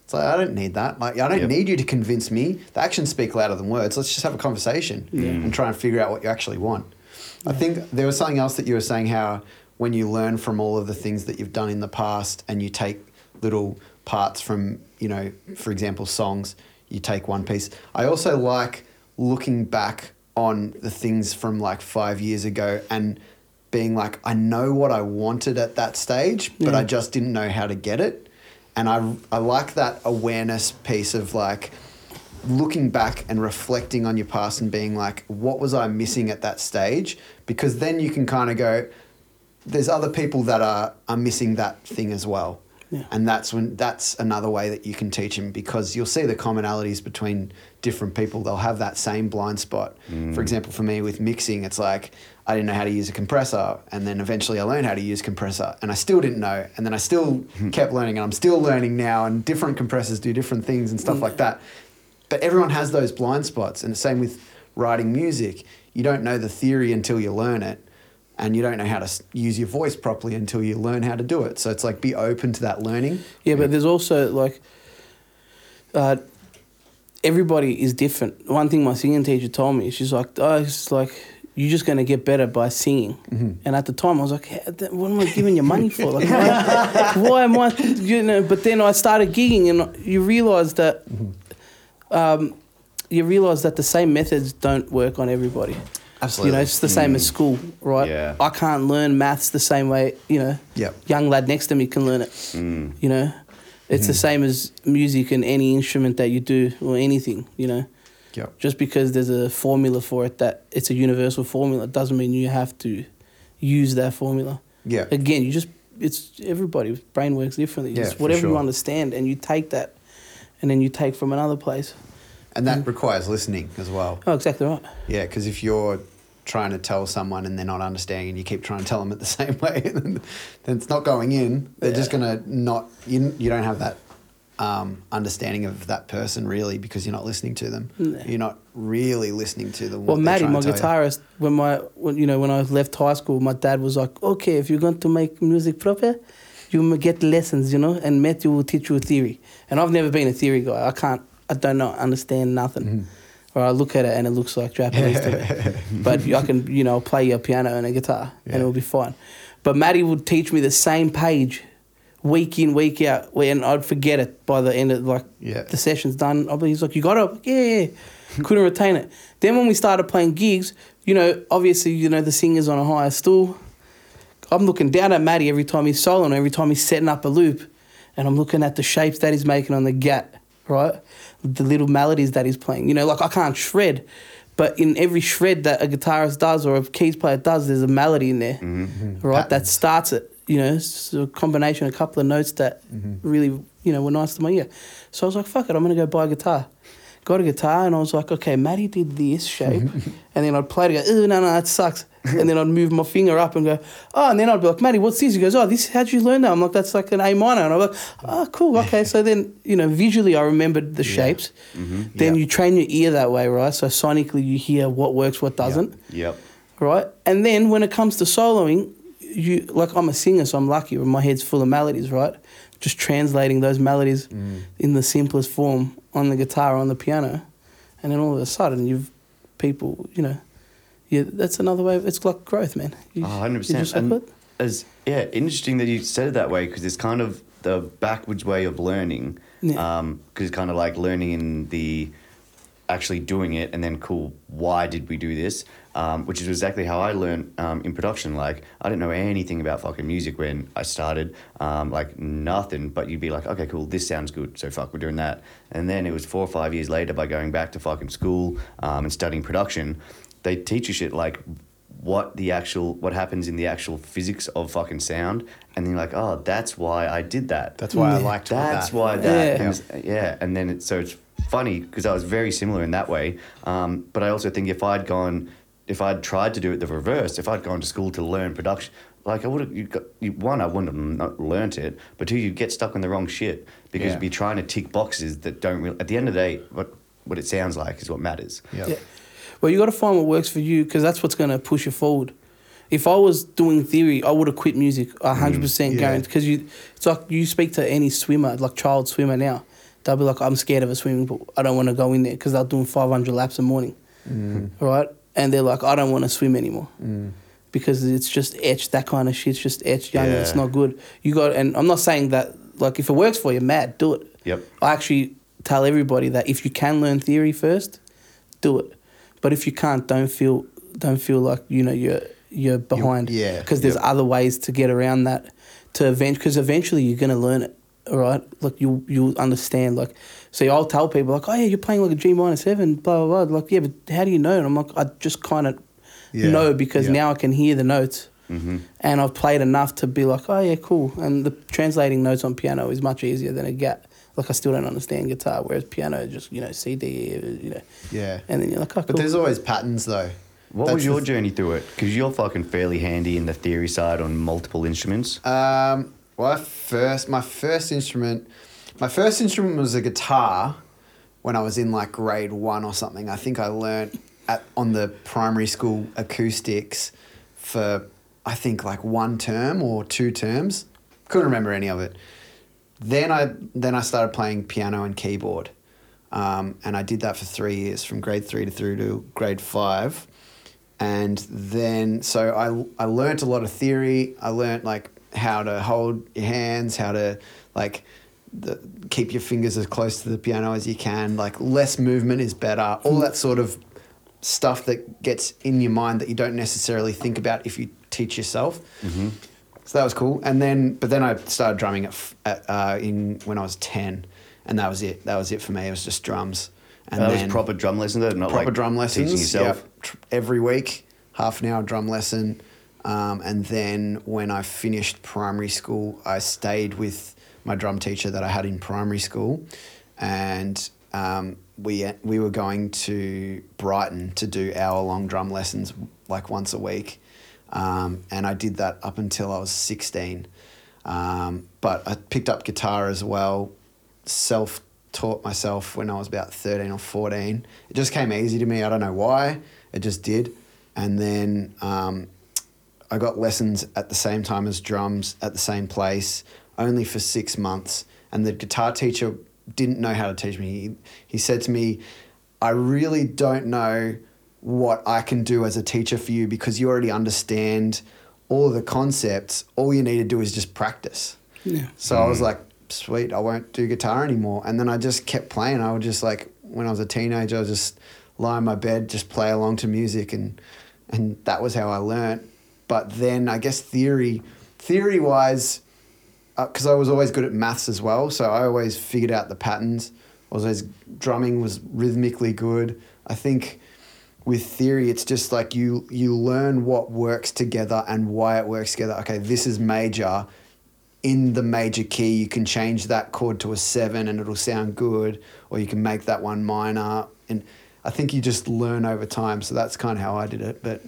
S1: It's like I don't need that. Like I don't
S2: Yep.
S1: need you to convince me. The actions speak louder than words. Let's just have a conversation mm. and try and figure out what you actually want. I think there was something else that you were saying how when you learn from all of the things that you've done in the past and you take little parts from you know, for example, songs. You take one piece. I also like looking back on the things from like five years ago and being like, I know what I wanted at that stage, but
S3: Yeah.
S1: I just didn't know how to get it. And I, I like that awareness piece of like looking back and reflecting on your past and being like, what was I missing at that stage? Because then you can kind of go, there's other people that are, are missing that thing as well.
S3: Yeah.
S1: And that's when that's another way that you can teach them because you'll see the commonalities between different people. They'll have that same blind spot. Mm. For example, for me with mixing, it's like I didn't know how to use a compressor, and then eventually I learned how to use compressor, and I still didn't know, and then I still kept learning, and I'm still learning now, and different compressors do different things and stuff like that. But everyone has those blind spots, and the same with writing music. You don't know the theory until you learn it, and you don't know how to use your voice properly until you learn how to do it. So it's like be open to that learning.
S3: Yeah, but there's also like, uh, everybody is different. One thing my singing teacher told me, she's like, oh, it's like you're just gonna get better by singing.
S1: Mm-hmm.
S3: And at the time, I was like, "Hey, what am I giving you money for? Like, why, why am I? You know. But then I started gigging, and you realize that,
S1: Mm-hmm.
S3: um, you realize that the same methods don't work on everybody.
S1: Absolutely.
S3: You know, it's the same as school, right?
S2: Yeah.
S3: I can't learn maths the same way, you know,
S1: Yep.
S3: young lad next to me can learn it. You know, it's the same as music and any instrument that you do or anything, you know.
S1: Yep.
S3: Just because there's a formula for it that it's a universal formula doesn't mean you have to use that formula.
S1: Yeah.
S3: Again, you just, it's everybody's brain works differently.
S1: Yeah,
S3: it's whatever you understand and you take that and then you take from another place.
S1: And that mm. requires listening as well.
S3: Oh, exactly right.
S1: Yeah, because if you're trying to tell someone and they're not understanding and you keep trying to tell them it the same way, then, it's not going in. They're just going to not, you, you don't have that um, understanding of that person really because you're not listening to them.
S3: No.
S1: You're not really listening to them.
S3: Well,
S1: what they're
S3: Matty,
S1: trying
S3: my guitarist, when my when you know when I left high school, my dad was like, "Okay, if you're going to make music proper, you get lessons, you know, and Matthew will teach you a theory." And I've never been a theory guy. I can't, I don't know, understand nothing.
S1: Mm-hmm.
S3: Or I look at it and it looks like Japanese to me. But I can, you know, play a piano and a guitar, and it'll be fine. But Matty would teach me the same page, week in, week out, and I'd forget it by the end of like
S1: Yeah.
S3: the session's done. He's like, "You got it?" Like, yeah, yeah. yeah." Couldn't retain it. Then when we started playing gigs, you know, obviously, you know, the singer's on a higher stool. I'm looking down at Matty every time he's soloing, every time he's setting up a loop, and I'm looking at the shapes that he's making on the gat, right? The little melodies that he's playing. You know, like I can't shred, but in every shred that a guitarist does or a keys player does, there's a melody in there, mm-hmm. right? That starts it. You know, it's a combination, a couple of notes that mm-hmm. really, you know, were nice to my ear. So I was like, fuck it, I'm gonna go buy a guitar. Got a guitar and I was like, okay, Matty did this shape, mm-hmm. and then I'd play it. Go, oh no, no, that sucks. and then I'd move my finger up and go, oh, and then I'd be like, Matty, what's this? He goes, oh, this. How'd you learn that? I'm like, that's like an A minor, and I'm like, oh, cool, okay. So then, you know, visually I remembered the shapes. Mm-hmm. Then
S1: Yeah.
S3: you train your ear that way, right? So sonically you hear what works, what doesn't
S2: Yep.
S3: right? And then when it comes to soloing, you like I'm a singer, so I'm lucky. My head's full of melodies, right? Just translating those melodies mm. in the simplest form on the guitar on the piano, and then all of a sudden you've people, you know, yeah, that's another way. Of, it's like growth, man. You,
S2: Oh, 100%.
S3: like,
S2: And as yeah, interesting that you said it that way because it's kind of the backwards way of learning.
S3: Yeah.
S2: Um, because it's kind of like learning in the actually doing it and then cool why did we do this um, which is exactly how i learned um, in production like i didn't know anything about fucking music when i started um, like nothing but you'd be like okay cool this sounds good so fuck we're doing that and then it was four or five years later by going back to fucking school um, and studying production they teach you shit like what the actual what happens in the actual physics of fucking sound and then you're like oh that's why i did that
S1: That's why I
S3: Yeah.
S1: liked
S2: that's
S1: that.
S2: why that
S3: Yeah.
S2: and it's- yeah and then it, so it's funny because i was very similar in that way um, but i also think if i'd gone if i'd tried to do it the reverse if i'd gone to school to learn production like i would have you got you, one i wouldn't have not learnt it but two you'd get stuck in the wrong shit because
S1: Yeah.
S2: you'd be trying to tick boxes that don't really at the end of the day what what it sounds like is what matters
S1: Yep.
S3: Yeah. Well, you got to find what works for you because that's what's going to push you forward. If I was doing theory, I would have quit music a hundred percent
S1: yeah.
S3: guaranteed. Because you, it's like you speak to any swimmer, like child swimmer now, they'll be like, "I'm scared of a swimming pool. I don't want to go in there because they're doing 500 laps a morning,
S1: Mm.
S3: right?" And they're like, "I don't want to swim anymore." Mm. Because it's just etched, that kind of shit's just etched young and it's not good. You got, and I'm not saying that, like, if it works for you, mad, do it.
S2: Yep.
S3: I actually tell everybody that if you can learn theory first, do it. But if you can't, don't feel don't feel like you know you're you're behind.
S1: yeah,
S3: Because there's
S2: yep.
S3: other ways to get around that. To event because eventually you're gonna learn it. All right. Like you you understand. Like, see, I'll tell people like, oh yeah, you're playing like a G minor seven, blah blah blah. Like, yeah, but how do you know? And I'm like, I just kind of
S1: Yeah,
S3: know because
S1: yeah.
S3: now I can hear the notes.
S2: Mm-hmm.
S3: and I've played enough to be like, oh yeah, cool. And the translating notes on piano is much easier than a gat. Like I still don't understand guitar, whereas piano just you know C D you know,
S1: Yeah.
S3: and then you're like, oh,
S1: But there's always patterns though.
S2: What
S1: That's
S2: was your
S1: the-
S2: journey through it? Because you're fucking fairly handy in the theory side on multiple instruments.
S1: Um, well, I first my first instrument, my first instrument was a guitar when I was in like grade one or something. I think I learnt at on the primary school acoustics for I think like one term or two terms. Couldn't remember any of it. Then I then I started playing piano and keyboard, um, and I did that for three years, from grade three to through to grade five and then so I I learnt a lot of theory. I learnt like how to hold your hands, how to like the, keep your fingers as close to the piano as you can. Like less movement is better. All that sort of stuff that gets in your mind that you don't necessarily think about if you teach yourself. So that was cool. And then but then I started drumming at, at uh, in when I was ten, and that was it. That was it for me. It was just drums. And
S2: that
S1: then
S2: was proper drum lessons, though, not
S1: proper
S2: like
S1: drum lessons.
S2: teaching yourself.
S1: yep, every week, half an hour drum lesson. Um, and then when I finished primary school, I stayed with my drum teacher that I had in primary school, and um, we we were going to Brighton to do hour long drum lessons like once a week, um, and I did that up until I was sixteen. Um, but I picked up guitar as well, self taught myself when I was about 13 or 14. It just came easy to me. I don't know why. It just did. And then um, I got lessons at the same time as drums at the same place, only for six months. And the guitar teacher didn't know how to teach me. He, he said to me, I really don't know what I can do as a teacher for you because you already understand all of the concepts. All you need to do is just practice.
S3: yeah.
S1: So I was mm. like, sweet, I won't do guitar anymore. And then I just kept playing. I would just like, when I was a teenager, I would just lie in my bed, just play along to music. And, and that was how I learnt. But then I guess theory, theory wise, because uh, I was always good at maths as well. So I always figured out the patterns. I was always, drumming was rhythmically good. I think with theory, it's just like you you learn what works together and why it works together. Okay, this is major. In the major key, you can change that chord to a seven and it'll sound good, or you can make that one minor. And I think you just learn over time. So that's kind of how I did it. But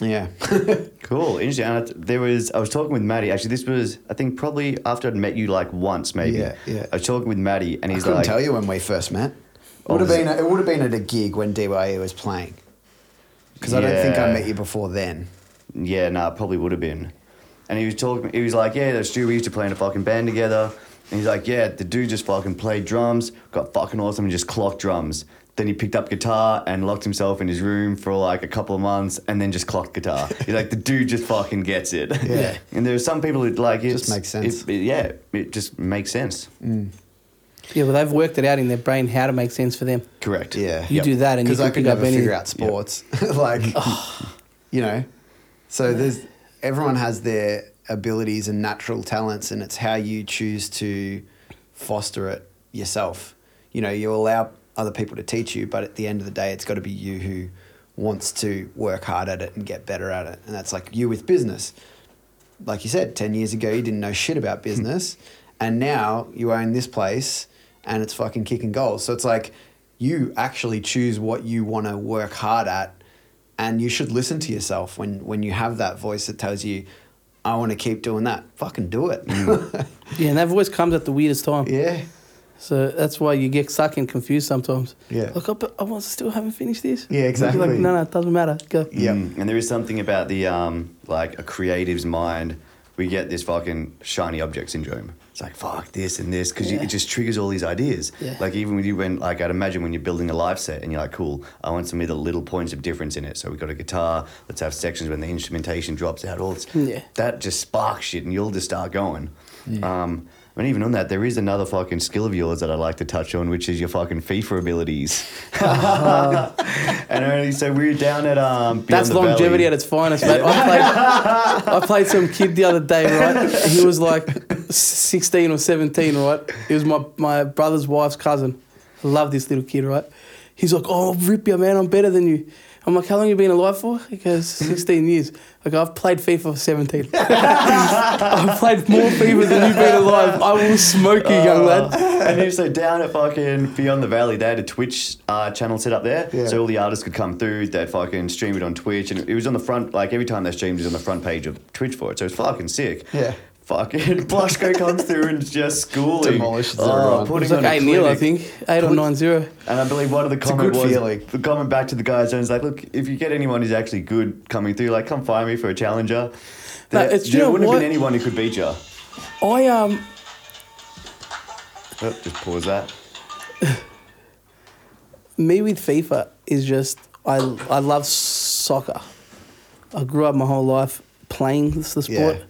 S1: yeah,
S2: Cool, interesting. And there was I was talking with Matty. Actually, this was I think probably after I'd met you like once, maybe.
S1: Yeah, yeah.
S2: I was talking with Matty, and
S1: I
S2: he's
S1: couldn't
S2: like,
S1: tell you when we first met. It would have been
S2: it-
S1: it would have been at a gig when DYE was playing. Because I don't think I
S2: Yeah.
S1: met you before then.
S2: Yeah, nah, it probably would have been. And he was talking. He was like, "Yeah, that's true. We used to play in a fucking band together." And he's like, "Yeah, the dude just fucking played drums, got fucking awesome, and just clocked drums." Then he picked up guitar and locked himself in his room for like a couple of months, and then just clocked guitar. he's like, "The dude just fucking gets it."
S1: Yeah.
S2: and there are some people who like it.
S1: Just makes sense.
S2: It, it- yeah, it just makes sense. Mm.
S3: Yeah, well, they've worked it out in their brain how to make sense for them.
S2: Correct.
S1: Yeah.
S3: You do that and you
S1: because
S3: can
S1: I could
S3: pick up
S1: never
S3: any.
S1: figure out sports. like, you know, so there's everyone has their abilities and natural talents, and it's how you choose to foster it yourself. You know, you allow other people to teach you, but at the end of the day, it's got to be you who wants to work hard at it and get better at it, and that's like you with business. Like you said, ten years ago, you didn't know shit about hmm. business, and now you own this place, and it's fucking kicking goals. So it's like you actually choose what you want to work hard at. And you should listen to yourself when when you have that voice that tells you i want to keep doing that. Fucking do it. Hmm.
S3: Yeah, and that voice comes at the weirdest time.
S1: yeah
S3: So that's why you get stuck and confused sometimes.
S1: Yeah.
S3: Look, I, I was still haven't finished this.
S1: Yeah, exactly.
S3: Like, no, no, it doesn't matter. Go.
S1: Yeah.
S2: Mm, and there is something about the um, like a creative's mind. We get this fucking shiny object syndrome. It's like fuck this and this because
S3: Yeah.
S2: it just triggers all these ideas.
S3: Yeah.
S2: Like even when you when like I'd imagine when you're building a live set and you're like, cool, I want some of the little points of difference in it. So we've got a guitar. Let's have sections when the instrumentation drops out. All this.
S3: Yeah.
S2: That just sparks shit and you'll just start going. Um, and even on that, there is another fucking skill of yours that I'd like to touch on, which is your fucking FIFA abilities. and only so we were down at um. Beyond
S3: That's
S2: the
S3: longevity
S2: Valley.
S3: at its finest, mate. I played, I played some kid the other day, right? He was like 16 or 17, right? He was my, my brother's wife's cousin. I love this little kid, right? He's like, oh, rip you, man. I'm better than you. I'm like, how long you been alive for? He goes, 16 years. Like, I've played FIFA for 17. I've played more FIFA than you've been alive. I will smoke you, young lad.
S2: and he so down at fucking Beyond the Valley, they had a Twitch uh, channel set up there,
S1: Yeah.
S2: so all the artists could come through. They'd fucking stream it on Twitch, and it was on the front. Like every time they streamed, it was on the front page of Twitch for it. So it's fucking sick.
S1: Yeah.
S2: Fucking Blush'ko comes through and just schooling.
S1: Demolishes
S2: oh,
S1: everyone.
S3: It
S2: putting
S3: was like
S2: on a
S3: 8 0, I
S2: clinic.
S3: think. 8 or
S2: Put-
S3: 9 0.
S2: And I believe one of the
S1: a
S2: comment
S1: good
S2: was
S1: feeling.
S2: the comment back to the guys and it's like, look, if you get anyone who's actually good coming through, like come find me for a challenger.
S3: No,
S2: There,
S3: it's- you
S2: there
S3: know
S2: wouldn't
S3: what?
S2: have been anyone who could beat you.
S3: I, um,
S2: Oh, just pause that.
S3: me with FIFA is just I I love soccer. I grew up my whole life playing the sport,
S1: Yeah.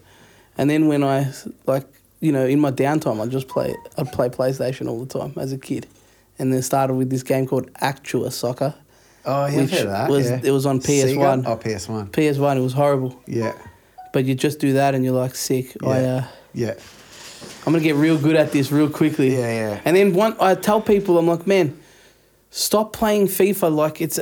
S3: And then when I like you know in my downtime I just play I'd play PlayStation all the time as a kid, and then started with this game called Actua Soccer.
S1: Oh, yeah,
S3: Which
S1: I've heard that.
S3: was-
S1: yeah.
S3: it was on PS1.
S1: Oh, PS1.
S3: PS One it was horrible,
S1: Yeah.
S3: but you just do that and you're like sick. I
S1: Yeah.
S3: uh,
S1: Yeah.
S3: I'm gonna get real good at this real quickly.
S1: Yeah, yeah.
S3: And then one, I tell people, I'm like, man, stop playing FIFA like it's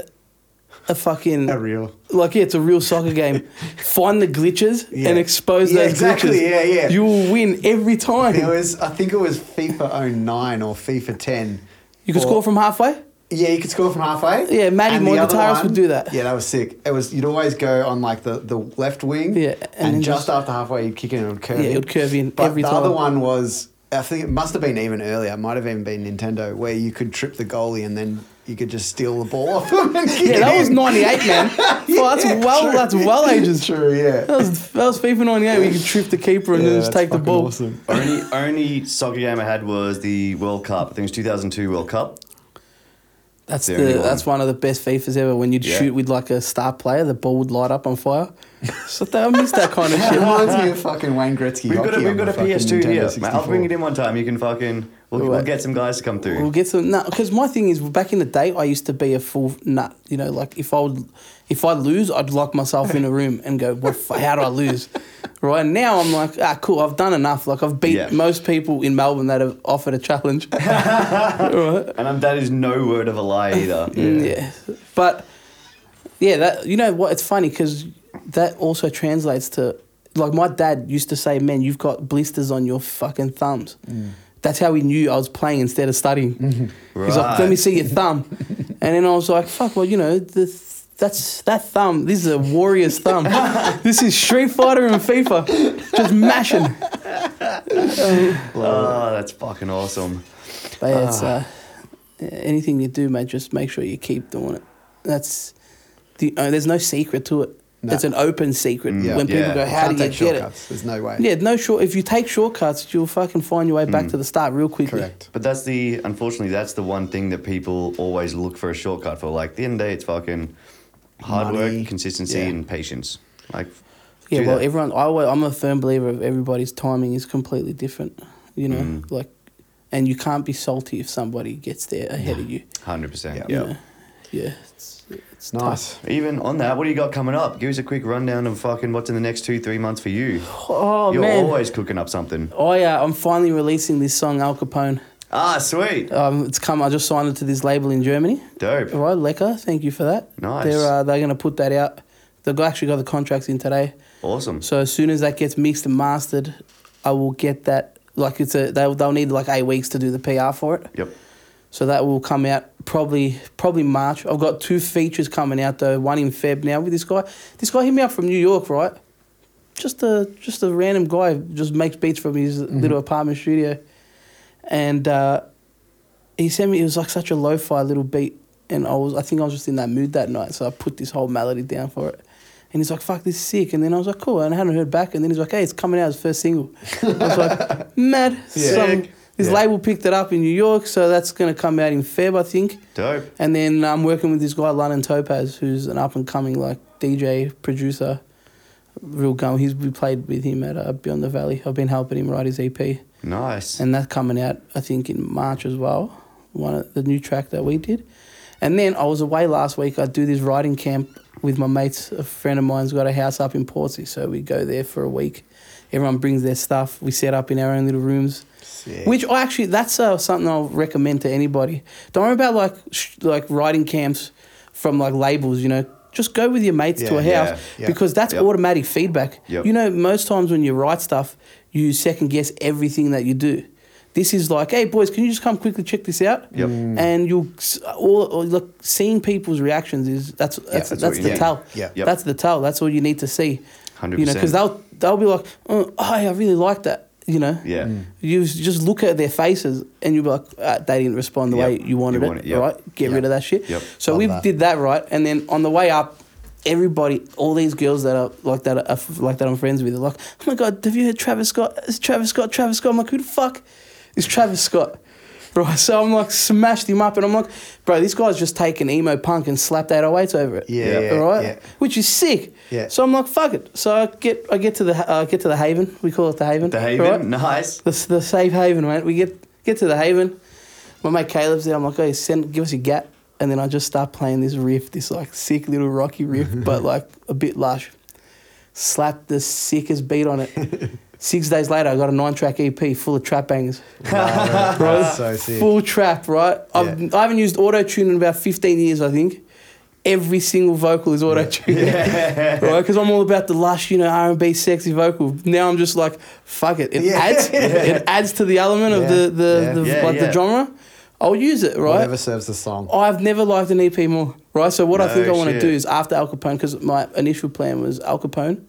S3: a, fucking
S1: A real.
S3: like yeah, it's a real soccer game. Find the glitches
S1: Yeah.
S3: and expose
S1: Yeah,
S3: those
S1: exactly,
S3: glitches.
S1: yeah, yeah.
S3: You will win every time.
S1: There was, I think it was FIFA 09 or FIFA 10.
S3: you could
S1: or-
S3: score from halfway.
S1: Yeah, you could score from halfway.
S3: Yeah, Matty
S1: the other
S3: would do that.
S1: Yeah, that was sick. It was you'd always go on like the, the left wing.
S3: Yeah, and
S1: and, just,
S3: just-
S1: after halfway you'd kick in and it would curve
S3: Yeah, it would curve in
S1: But
S3: every
S1: the
S3: time.
S1: other one was I think it must have been even earlier. It might have even been Nintendo, where you could trip the goalie and then you could just steal the ball off him and
S3: Yeah,
S1: it
S3: that was '98, man. well, that's well,
S1: true.
S3: that's well ages.
S1: True, yeah.
S3: That was that was FIFA '98 where you could trip the keeper and
S1: Yeah,
S3: then just take the ball.
S1: Awesome.
S2: only only soccer game I had was the World Cup. I think it was 2002 World Cup.
S3: That's
S2: The
S3: the,
S2: one.
S3: that's one of the best FIFAs ever. When you'd
S2: Yeah.
S3: shoot with like a star player, the ball would light up on fire. so I miss that kind of
S1: It
S3: shit.
S1: reminds me of fucking Wayne Gretzky.
S2: We've got a, we've got a PS2
S1: Nintendo
S2: here. Mate, I'll bring it in one time. You can fucking we'll, we'll get some guys to come through.
S3: We'll get some no, because my thing is back in the day, I used to be a full nut. You know, like if I would, if I lose, I'd lock myself in a room and go, "What? f- How do I lose?" Right now, I'm like, ah, cool. I've done enough. Like I've beat
S2: Yeah.
S3: most people in Melbourne that have offered a challenge. right?
S2: and um, that is no word of a lie either.
S3: Mm, yeah. But yeah, that you know what? It's funny because that also translates to like my dad used to say, "Man, you've got blisters on your fucking thumbs." That's how he knew I was playing instead of studying. He's like, "Let me see your thumb," and then I was like, "Fuck, well, you know, the, that's that thumb. This is a warrior's thumb. this is Street Fighter and FIFA, just mashing."
S2: Oh, that's fucking awesome.
S3: But yeah, it's uh, anything you do, mate. Just make sure you keep doing it. That's the. Uh, there's no secret to it.
S1: No.
S3: It's an open secret.
S1: Yeah.
S3: When people
S2: Yeah.
S3: go, "How
S1: Can't
S3: do you
S1: take
S3: get
S1: shortcuts. There's no way.
S3: it?" Yeah, no short. If you take shortcuts, you'll fucking find your way back to the start real quickly.
S1: Correct.
S2: But that's the unfortunately that's the one thing that people always look for a shortcut for. Like at the end of the day, it's fucking hard
S1: Money.
S2: work, consistency,
S1: Yeah.
S2: and patience. Like
S3: Yeah, well,
S2: that.
S3: everyone. I, I'm a firm believer of everybody's timing is completely different. You know,
S2: Mm.
S3: like, and you can't be salty if somebody gets there ahead of you.
S2: hundred percent.
S1: Yeah.
S3: You
S2: Yeah.
S3: It's tough.
S1: Nice.
S2: Even on that, what do you got coming up? Give us a quick rundown of fucking what's in the next two, three months for you.
S3: Oh
S2: You're
S3: man,
S2: always cooking up something.
S3: Oh yeah, I'm finally releasing this song Al Capone.
S2: Ah, sweet.
S3: Um, it's come. I just signed it to this label in Germany.
S2: Dope.
S3: All right, Lecker. Thank you for that.
S2: Nice.
S3: They're uh, they're gonna put that out. They've actually got the contracts in today.
S2: Awesome.
S3: So as soon as that gets mixed and mastered, I will get that. Like it's a they'll they'll need like eight weeks to do the PR for it.
S2: Yep.
S3: So that will come out probably probably March. I've got two features coming out though. One in Feb now with this guy. This guy hit me up from New York, right? Just a just a random guy just makes beats from his little apartment studio, and uh, he sent me. It was like such a lo-fi little beat, and I was I think I was just in that mood that night, so I put this whole melody down for it. And he's like, "Fuck, this is sick." And then I was like, "Cool." And I hadn't heard back. And then he's like, "Hey, it's coming out as first single." I was like, "Mad." Some, This
S1: Yeah.
S3: label picked it up in New York, so that's gonna come out in Feb, I think.
S2: Dope.
S3: And then I'm working with this guy, London Topaz, who's an up and coming like DJ producer, real gun. He's we played with him at uh, Beyond the Valley. I've been helping him write his EP,
S2: Nice.
S3: and that's coming out I think in March as well. One of the new track that we did, and then I was away last week. I do this writing camp with my mates. A friend of mine's got a house up in Portsea, so we go there for a week Everyone brings their stuff. We set up in our own little rooms.
S1: Sick.
S3: Which I actually, that's uh, something I'll recommend to anybody. Don't worry about like sh- like writing camps from like labels. You know, just go with your mates to a house
S1: yeah.
S3: because that's
S2: Yep.
S3: automatic feedback.
S2: Yep.
S3: You know, most times when you write stuff, you second guess everything that you do. This is like, hey boys, can you just come quickly check this out?
S2: Yep.
S3: And you'll all, all like seeing people's reactions is that's that's
S2: that's
S3: that's, the
S2: need.
S3: tell.
S1: Yeah.
S2: Yep.
S3: That's the tell. That's all you need to see.
S2: 100%.
S3: You know, because they'll they'll be like, oh, I really like that. You know.
S2: Yeah.
S3: You just look at their faces and you'll be like, ah, they didn't respond the
S2: Yep.
S3: way you wanted
S2: You
S3: it,
S2: it, yep.
S3: right? Get
S1: Yep.
S3: rid of that shit.
S2: Yep.
S3: So
S1: Love
S3: we
S1: that.
S3: did that right, and then on the way up, everybody, all these girls that are like that, are, like that I'm friends with, are like, oh my god, have you heard Travis Scott? It's Travis Scott, Travis Scott. I'm like, who the fuck is Travis Scott? Right, so I'm like smashed him up, and I'm like, bro, this guy's just taken emo punk and slapped 808s over it.
S1: Yeah, yeah,
S3: all right,
S1: yeah.
S3: which is sick.
S1: Yeah.
S3: So I'm like, fuck it. So I get, I get to the, uh, get to the Haven. We call it the Haven.
S2: The Haven,
S3: right?
S2: nice.
S3: the, the safe haven, mate. We get get to the haven. My mate Caleb's there. I'm like, hey, send, give us your gap. And then I just start playing this riff, this like sick little rocky riff, but like a bit lush. Slap the sickest beat on it. Six days later, I got a nine track EP full of trap bangers.
S1: Wow,
S3: Bro,
S1: so.
S3: Full trap, right? I've,
S1: Yeah.
S3: I haven't used auto tune in about 15 years, I think. Every single vocal is auto tuned, right? Because I'm all about the lush, you know, R&B sexy vocal. Now I'm just like, fuck it. It
S1: Yeah.
S3: adds, it adds to the element of the the,
S1: Yeah.
S3: the
S2: Yeah,
S3: like
S2: yeah.
S3: the genre. I'll use it, right?
S1: Whatever serves the song.
S3: I've never liked an EP more, right? So what I think I want to do is after Al Capone, because my initial plan was Al Capone,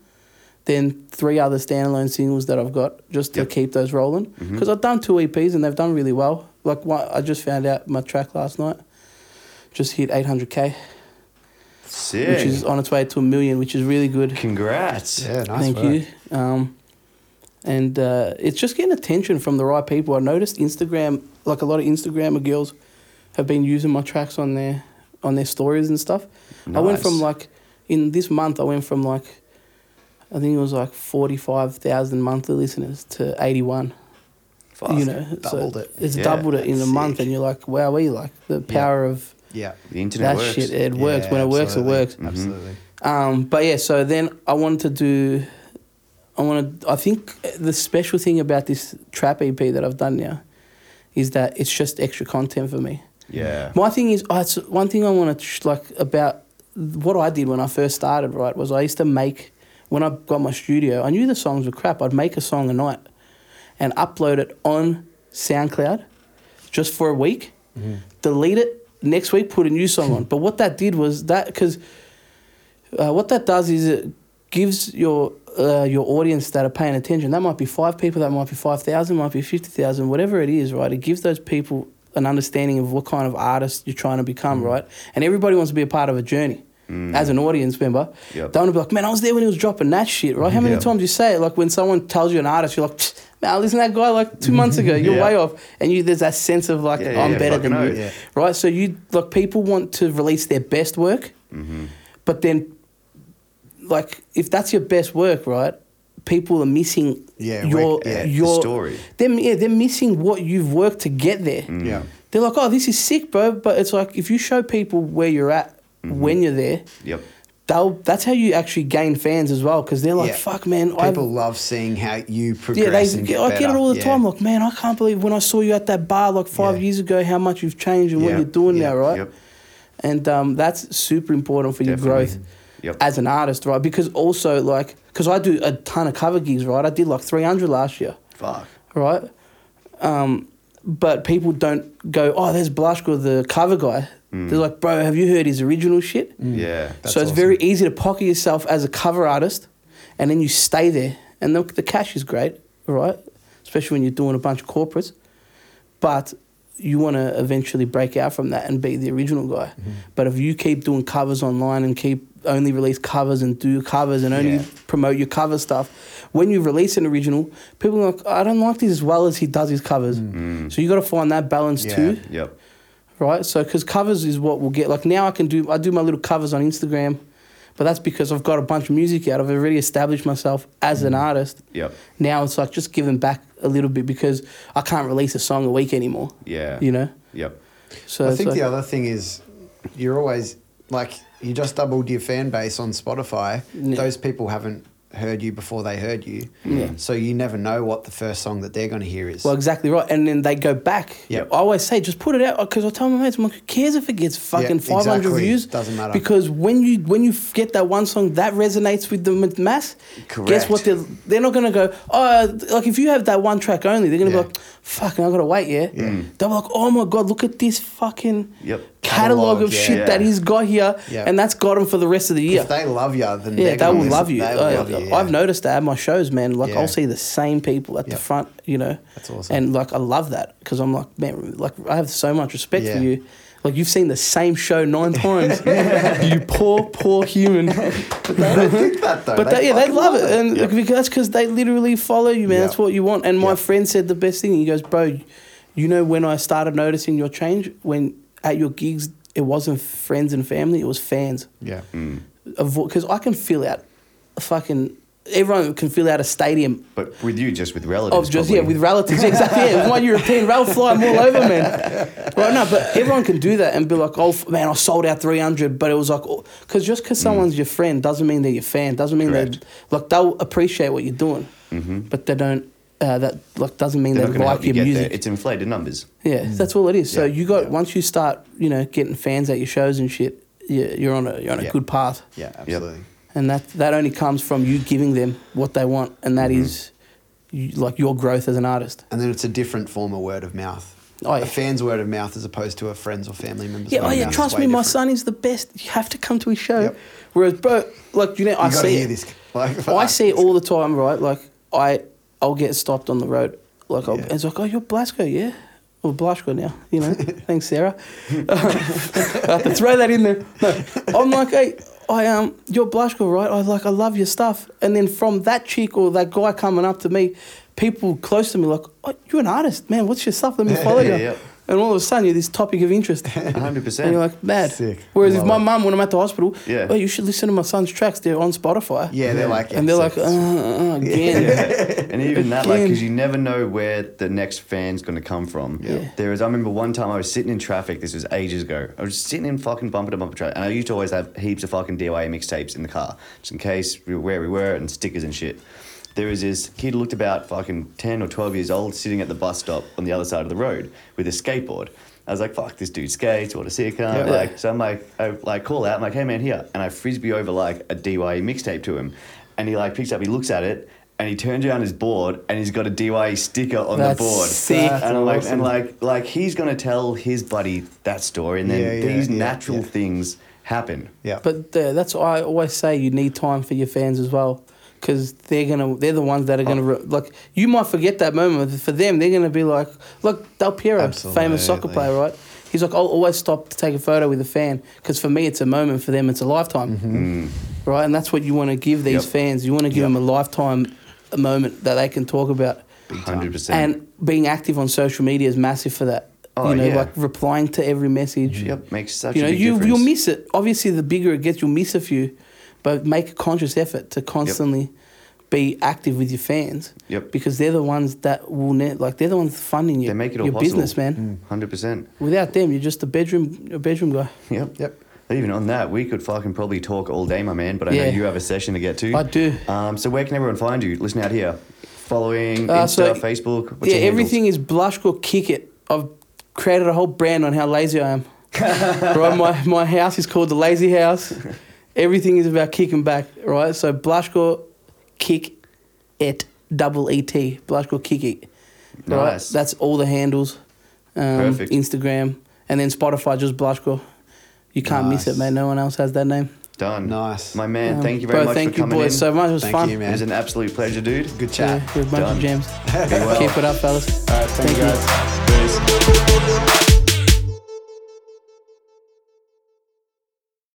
S3: then three other standalone singles that I've got just to
S2: Yep.
S3: keep those rolling.
S2: Mm-hmm.
S3: Because I've done two EPs and they've done really well. Like one, I just found out my track last night just hit 800k,
S2: Sick.
S3: which is on its way to a million, which is really good.
S2: Congrats.
S1: Yeah, nice
S3: Thank
S1: work.
S3: you. Um, and uh, it's just getting attention from the right people. I noticed Instagram, like a lot of Instagrammer girls, have been using my tracks on their on their stories and stuff. I went from like in this month, I went from like I think it was like forty five thousand monthly listeners to eighty one.
S2: Fuck.
S3: You know,
S1: doubled it.
S3: It's
S2: Yeah,
S3: doubled it in a
S2: that's
S3: month,
S2: sick.
S3: and you're like, wow, we like the power of
S1: Yeah.
S2: The internet
S3: that
S2: works.
S3: shit. It works
S1: Yeah,
S3: when it works. It works.
S2: Mhm.
S1: Absolutely.
S3: Um, but yeah, so then I wanted to do, I want to, I think the special thing about this trap EP that I've done now is that it's just extra content for me.
S2: Yeah.
S3: My thing is, oh, it's one thing I want to, like, about what I did when I first started, right, was I used to make, when I got my studio, I knew the songs were crap. I'd make a song a night and upload it on SoundCloud just for a week, delete it, next week put a new song on. But what that did was that, because uh, what that does is it gives your uh, your audience that are paying attention. That might be five people. That might be five thousand. Might be fifty thousand. Whatever it is, right? It gives those people an understanding of what kind of artist you're trying to become, right? And everybody wants to be a part of a journey. As an audience member,
S2: Yep.
S3: they want to be like, man, I was there when he was dropping that shit, right? How many
S2: Yeah.
S3: times you say it? Like when someone tells you an artist, you're like, man, I listened to that guy like two months ago. You're
S2: Yeah.
S3: way off, and you there's that sense of like,
S2: Yeah, yeah,
S3: I'm
S2: yeah,
S3: better than
S2: fucking
S3: you.
S1: Yeah.
S3: right? So you like people want to release their best work,
S2: Mm-hmm.
S3: but then, like, if that's your best work, right? People are missing
S1: Yeah,
S3: your
S1: rec- yeah, the
S3: your
S2: story.
S3: They're, yeah, they're missing what you've worked to get there.
S2: Mm.
S1: Yeah.
S3: They're like, oh, this is sick, bro. But it's like if you show people where you're at
S2: Mm-hmm.
S3: when you're there,
S2: Yep.
S3: they'll that's how you actually gain fans as well. Because they're like,
S1: Yeah.
S3: fuck, man, I've-
S1: People love seeing how you progress
S3: yeah, they,
S1: get
S3: I get it all the
S1: Yeah.
S3: time. Like, man, I can't believe when I saw you at that bar like five
S1: Yeah.
S3: years ago, how much you've changed and what you're doing now, right?
S2: Yep.
S3: And um, that's super important for your growth
S2: Yep.
S3: as an artist, right? Because also, like, because I do a ton of cover gigs, right? I did like 300 last year,
S2: Fuck.
S3: right? Um, but people don't go, oh, there's Blush'ko, the cover guy. They're like, bro, have you heard his original shit?
S2: Yeah.
S1: That's
S3: so it's
S1: awesome.
S3: very easy to pocket yourself as a cover artist, and then you stay there. And the, the cash is great, right? Especially when you're doing a bunch of corporates. But you want to eventually break out from that and be the original guy.
S1: Mm-hmm.
S3: But if you keep doing covers online and keep only release covers and do covers and only
S1: Yeah.
S3: promote your cover stuff, when you release an original, people are like, I don't like this as well as he does his covers. So you got to find that balance
S1: Mm. Yeah.
S3: too
S2: Yep.
S3: Right? So because covers is what we'll get like now I can do I do my little covers on Instagram, but that's because I've got a bunch of music out. I've already established myself as
S1: Mm.
S3: an artist.
S2: Yep.
S3: Now it's like just giving back a little bit because I can't release a song a week anymore.
S2: Yeah.
S3: You know,
S2: Yep.
S3: so
S1: I think
S3: like-
S1: the other thing is you're always like you just doubled your fan base on Spotify.
S3: Yeah.
S1: Those people haven't heard you before they heard you.
S3: Yeah.
S1: So you never know what the first song that they're going to hear is.
S3: Well, exactly right. And then they go back.
S1: Yeah.
S3: I always say, just put it out because I tell my mates, I'm like, who cares if it gets fucking
S1: Yeah,
S3: 500
S1: exactly.
S3: views?
S1: Doesn't matter.
S3: Because when you when you get that one song that resonates with the mass, guess what? They're, they're not going to go, oh, like if you have that one track only, they're going to
S1: Yeah.
S3: be like, fucking, i got to wait, yeah? They're like, oh my God, look at this fucking
S2: Yep.
S3: Catalog of
S1: Catalogue,
S3: shit
S2: yeah.
S3: that he's got here.
S1: Yeah.
S3: And that's got him for the rest of the year.
S1: if they love you, then
S3: Yeah, they will
S1: listen.
S3: love you.
S1: They will
S3: I,
S1: love you, yeah.
S3: I've noticed that at my shows, man. Like
S1: Yeah.
S3: I'll see the same people at the front, you know.
S1: That's awesome.
S3: And like I love that because I'm like, man, like I have so much respect for you. Like you've seen the same show nine times. you poor, poor human.
S1: But they think that though.
S3: But they, yeah, they
S1: fucking
S3: love it, and
S2: Yep.
S3: because that's because they literally follow you, man.
S1: Yeah.
S3: That's what you want. And my
S1: Yeah.
S3: friend said the best thing. He goes, bro, you know when I started noticing your change when at your gigs it wasn't friends and family, it was fans.
S1: Yeah.
S3: Because I can feel out, a fucking everyone can fill out a stadium
S2: But with you, just with relatives.
S3: of just yeah with relatives. Yeah, exactly. Yeah, my European rail fly them all over, man. Right? No, but everyone can do that and be like, oh man, I sold out three hundred, but it was like, oh, because just because mm. someone's your friend doesn't mean they're your fan. Doesn't mean they like they'll appreciate what you're doing, mm-hmm. but they don't. Uh, that like doesn't mean
S2: They're
S3: they
S2: going to
S3: like
S2: help you
S3: your
S2: there.
S3: music.
S2: It's inflated numbers.
S3: Yeah, that's all it is. So
S1: Yeah,
S3: you got
S1: yeah.
S3: once you start, you know, getting fans at your shows and shit, you- you're on a you're on a
S1: Yeah.
S3: good path.
S1: Yeah, absolutely.
S3: and that that only comes from you giving them what they want, and that is you, like your growth as an artist.
S1: And then it's a different form of word of mouth.
S3: Oh, yeah.
S1: A fan's word of mouth as opposed to a friend's or family member's
S3: Yeah,
S1: word
S3: oh yeah,
S1: mouth
S3: trust
S1: way
S3: me, my son is the best. You have to come to his show.
S1: Yep.
S3: Whereas, bro, like you know, I
S1: You gotta
S3: see
S1: hear
S3: it.
S1: this. Like,
S3: I see it all the time, right? Like I, I'll get stopped on the road. Like I'll,
S1: Yeah.
S3: it's like, oh, you're Blasco, yeah. Or Blasco now, you know. Thanks, Sarah. I have to throw that in there. No, I'm like, hey, I um, you're Blasco, right? I like, I love your stuff. And then from that chick or that guy coming up to me, people close to me like, oh, you're an artist, man. What's your stuff? Let me follow you.
S2: Yeah, yeah.
S3: And all of a sudden, you're this topic of interest.
S2: 100%.
S3: And you're like, mad.
S1: Sick.
S3: Whereas if my
S1: it.
S3: mum, when I'm at the hospital,
S2: Yeah.
S3: oh, you should listen to my son's tracks. They're on Spotify.
S1: Yeah, they're like,
S3: and they're like, uh, uh, again.
S2: and even that, like, because you never know where the next fan's going to come from.
S3: Yeah.
S2: There is, I remember one time I was sitting in traffic, this was ages ago. I was sitting in fucking bumper to bumper traffic, and I used to always have heaps of fucking DIY mixtapes in the car, just in case where we were and stickers and shit. There was this kid who looked about fucking 10 or 12 years old sitting at the bus stop on the other side of the road with a skateboard. I was like, fuck, this dude skates, what a sick
S1: Yeah.
S2: Like, so I'm like, I like call out, I'm like, hey man, here. And I frisbee over like a DYE mixtape to him. And he like picks up, he looks at it, and he turns around his board and he's got a DYE sticker on
S3: That's
S2: the board.
S3: sick.
S1: That's
S2: and I'm like,
S1: awesome.
S2: and like, like he's gonna tell his buddy that story, and then
S1: Yeah, yeah,
S2: these
S1: yeah,
S2: natural
S1: yeah.
S2: things happen.
S1: yeah.
S3: But uh, that's why I always say you need time for your fans as well, because they're gonna they're the ones that are gonna re- like you might forget that moment, but for them they're gonna be like, look, Del Piero, famous soccer player, right? He's like, I'll always stop to take a photo with a fan, because for me it's a moment, for them it's a lifetime,
S1: Mm-hmm.
S3: right? And that's what you want to give these
S2: Yep.
S3: fans. You want to give
S1: Yep.
S3: them a lifetime a moment that they can talk about.
S2: Hundred percent.
S3: And being active on social media is massive for that.
S2: Oh,
S3: you know,
S2: yeah.
S3: like replying to every message.
S2: Yep, makes such
S3: You
S2: a
S3: know,
S2: big
S3: you
S2: difference.
S3: you'll miss it. Obviously, the bigger it gets, you'll miss a few, but make a conscious effort to constantly be active with your fans.
S2: Yep.
S3: Because they're the ones that will ne- like they're the ones funding your,
S2: They make it all
S3: your
S2: possible.
S3: business, man.
S2: Hundred percent.
S3: Without them, you're just a bedroom a bedroom guy.
S2: Yep.
S1: Yep.
S2: Even on that, we could fucking probably talk all day, my man. But I know you have a session to get to.
S3: I do.
S2: Um, so where can everyone find you? Listen out here. Following
S3: Uh,
S2: Insta,
S3: so-
S2: Facebook. What's
S3: yeah, everything is Blush'ko Kick It. I've created a whole brand on how lazy I am. right, my, my house is called the Lazy House. Everything is about kicking back, right? So Blush'ko Kick It, double E T, Blush'ko Kick It. Right?
S2: Nice.
S3: That's all the handles. Um,
S2: Perfect.
S3: Instagram, and then Spotify, just Blush'ko. You can't miss it,
S1: Nice.
S3: man. No one else has that name.
S2: Done.
S1: Nice.
S2: My man,
S3: Um,
S2: thank you very
S3: bro,
S2: much
S3: thank
S2: for
S3: you
S2: coming
S3: boys
S2: in.
S3: so much. It was
S1: Thank
S3: fun.
S1: you, man.
S2: It was an absolute pleasure, dude.
S1: Good
S3: Yeah,
S1: chat.
S3: with a bunch
S2: Done.
S3: of gems.
S2: Well.
S3: Keep it up, fellas.
S1: All right, thank,
S3: Thank
S1: you
S3: you.
S1: guys.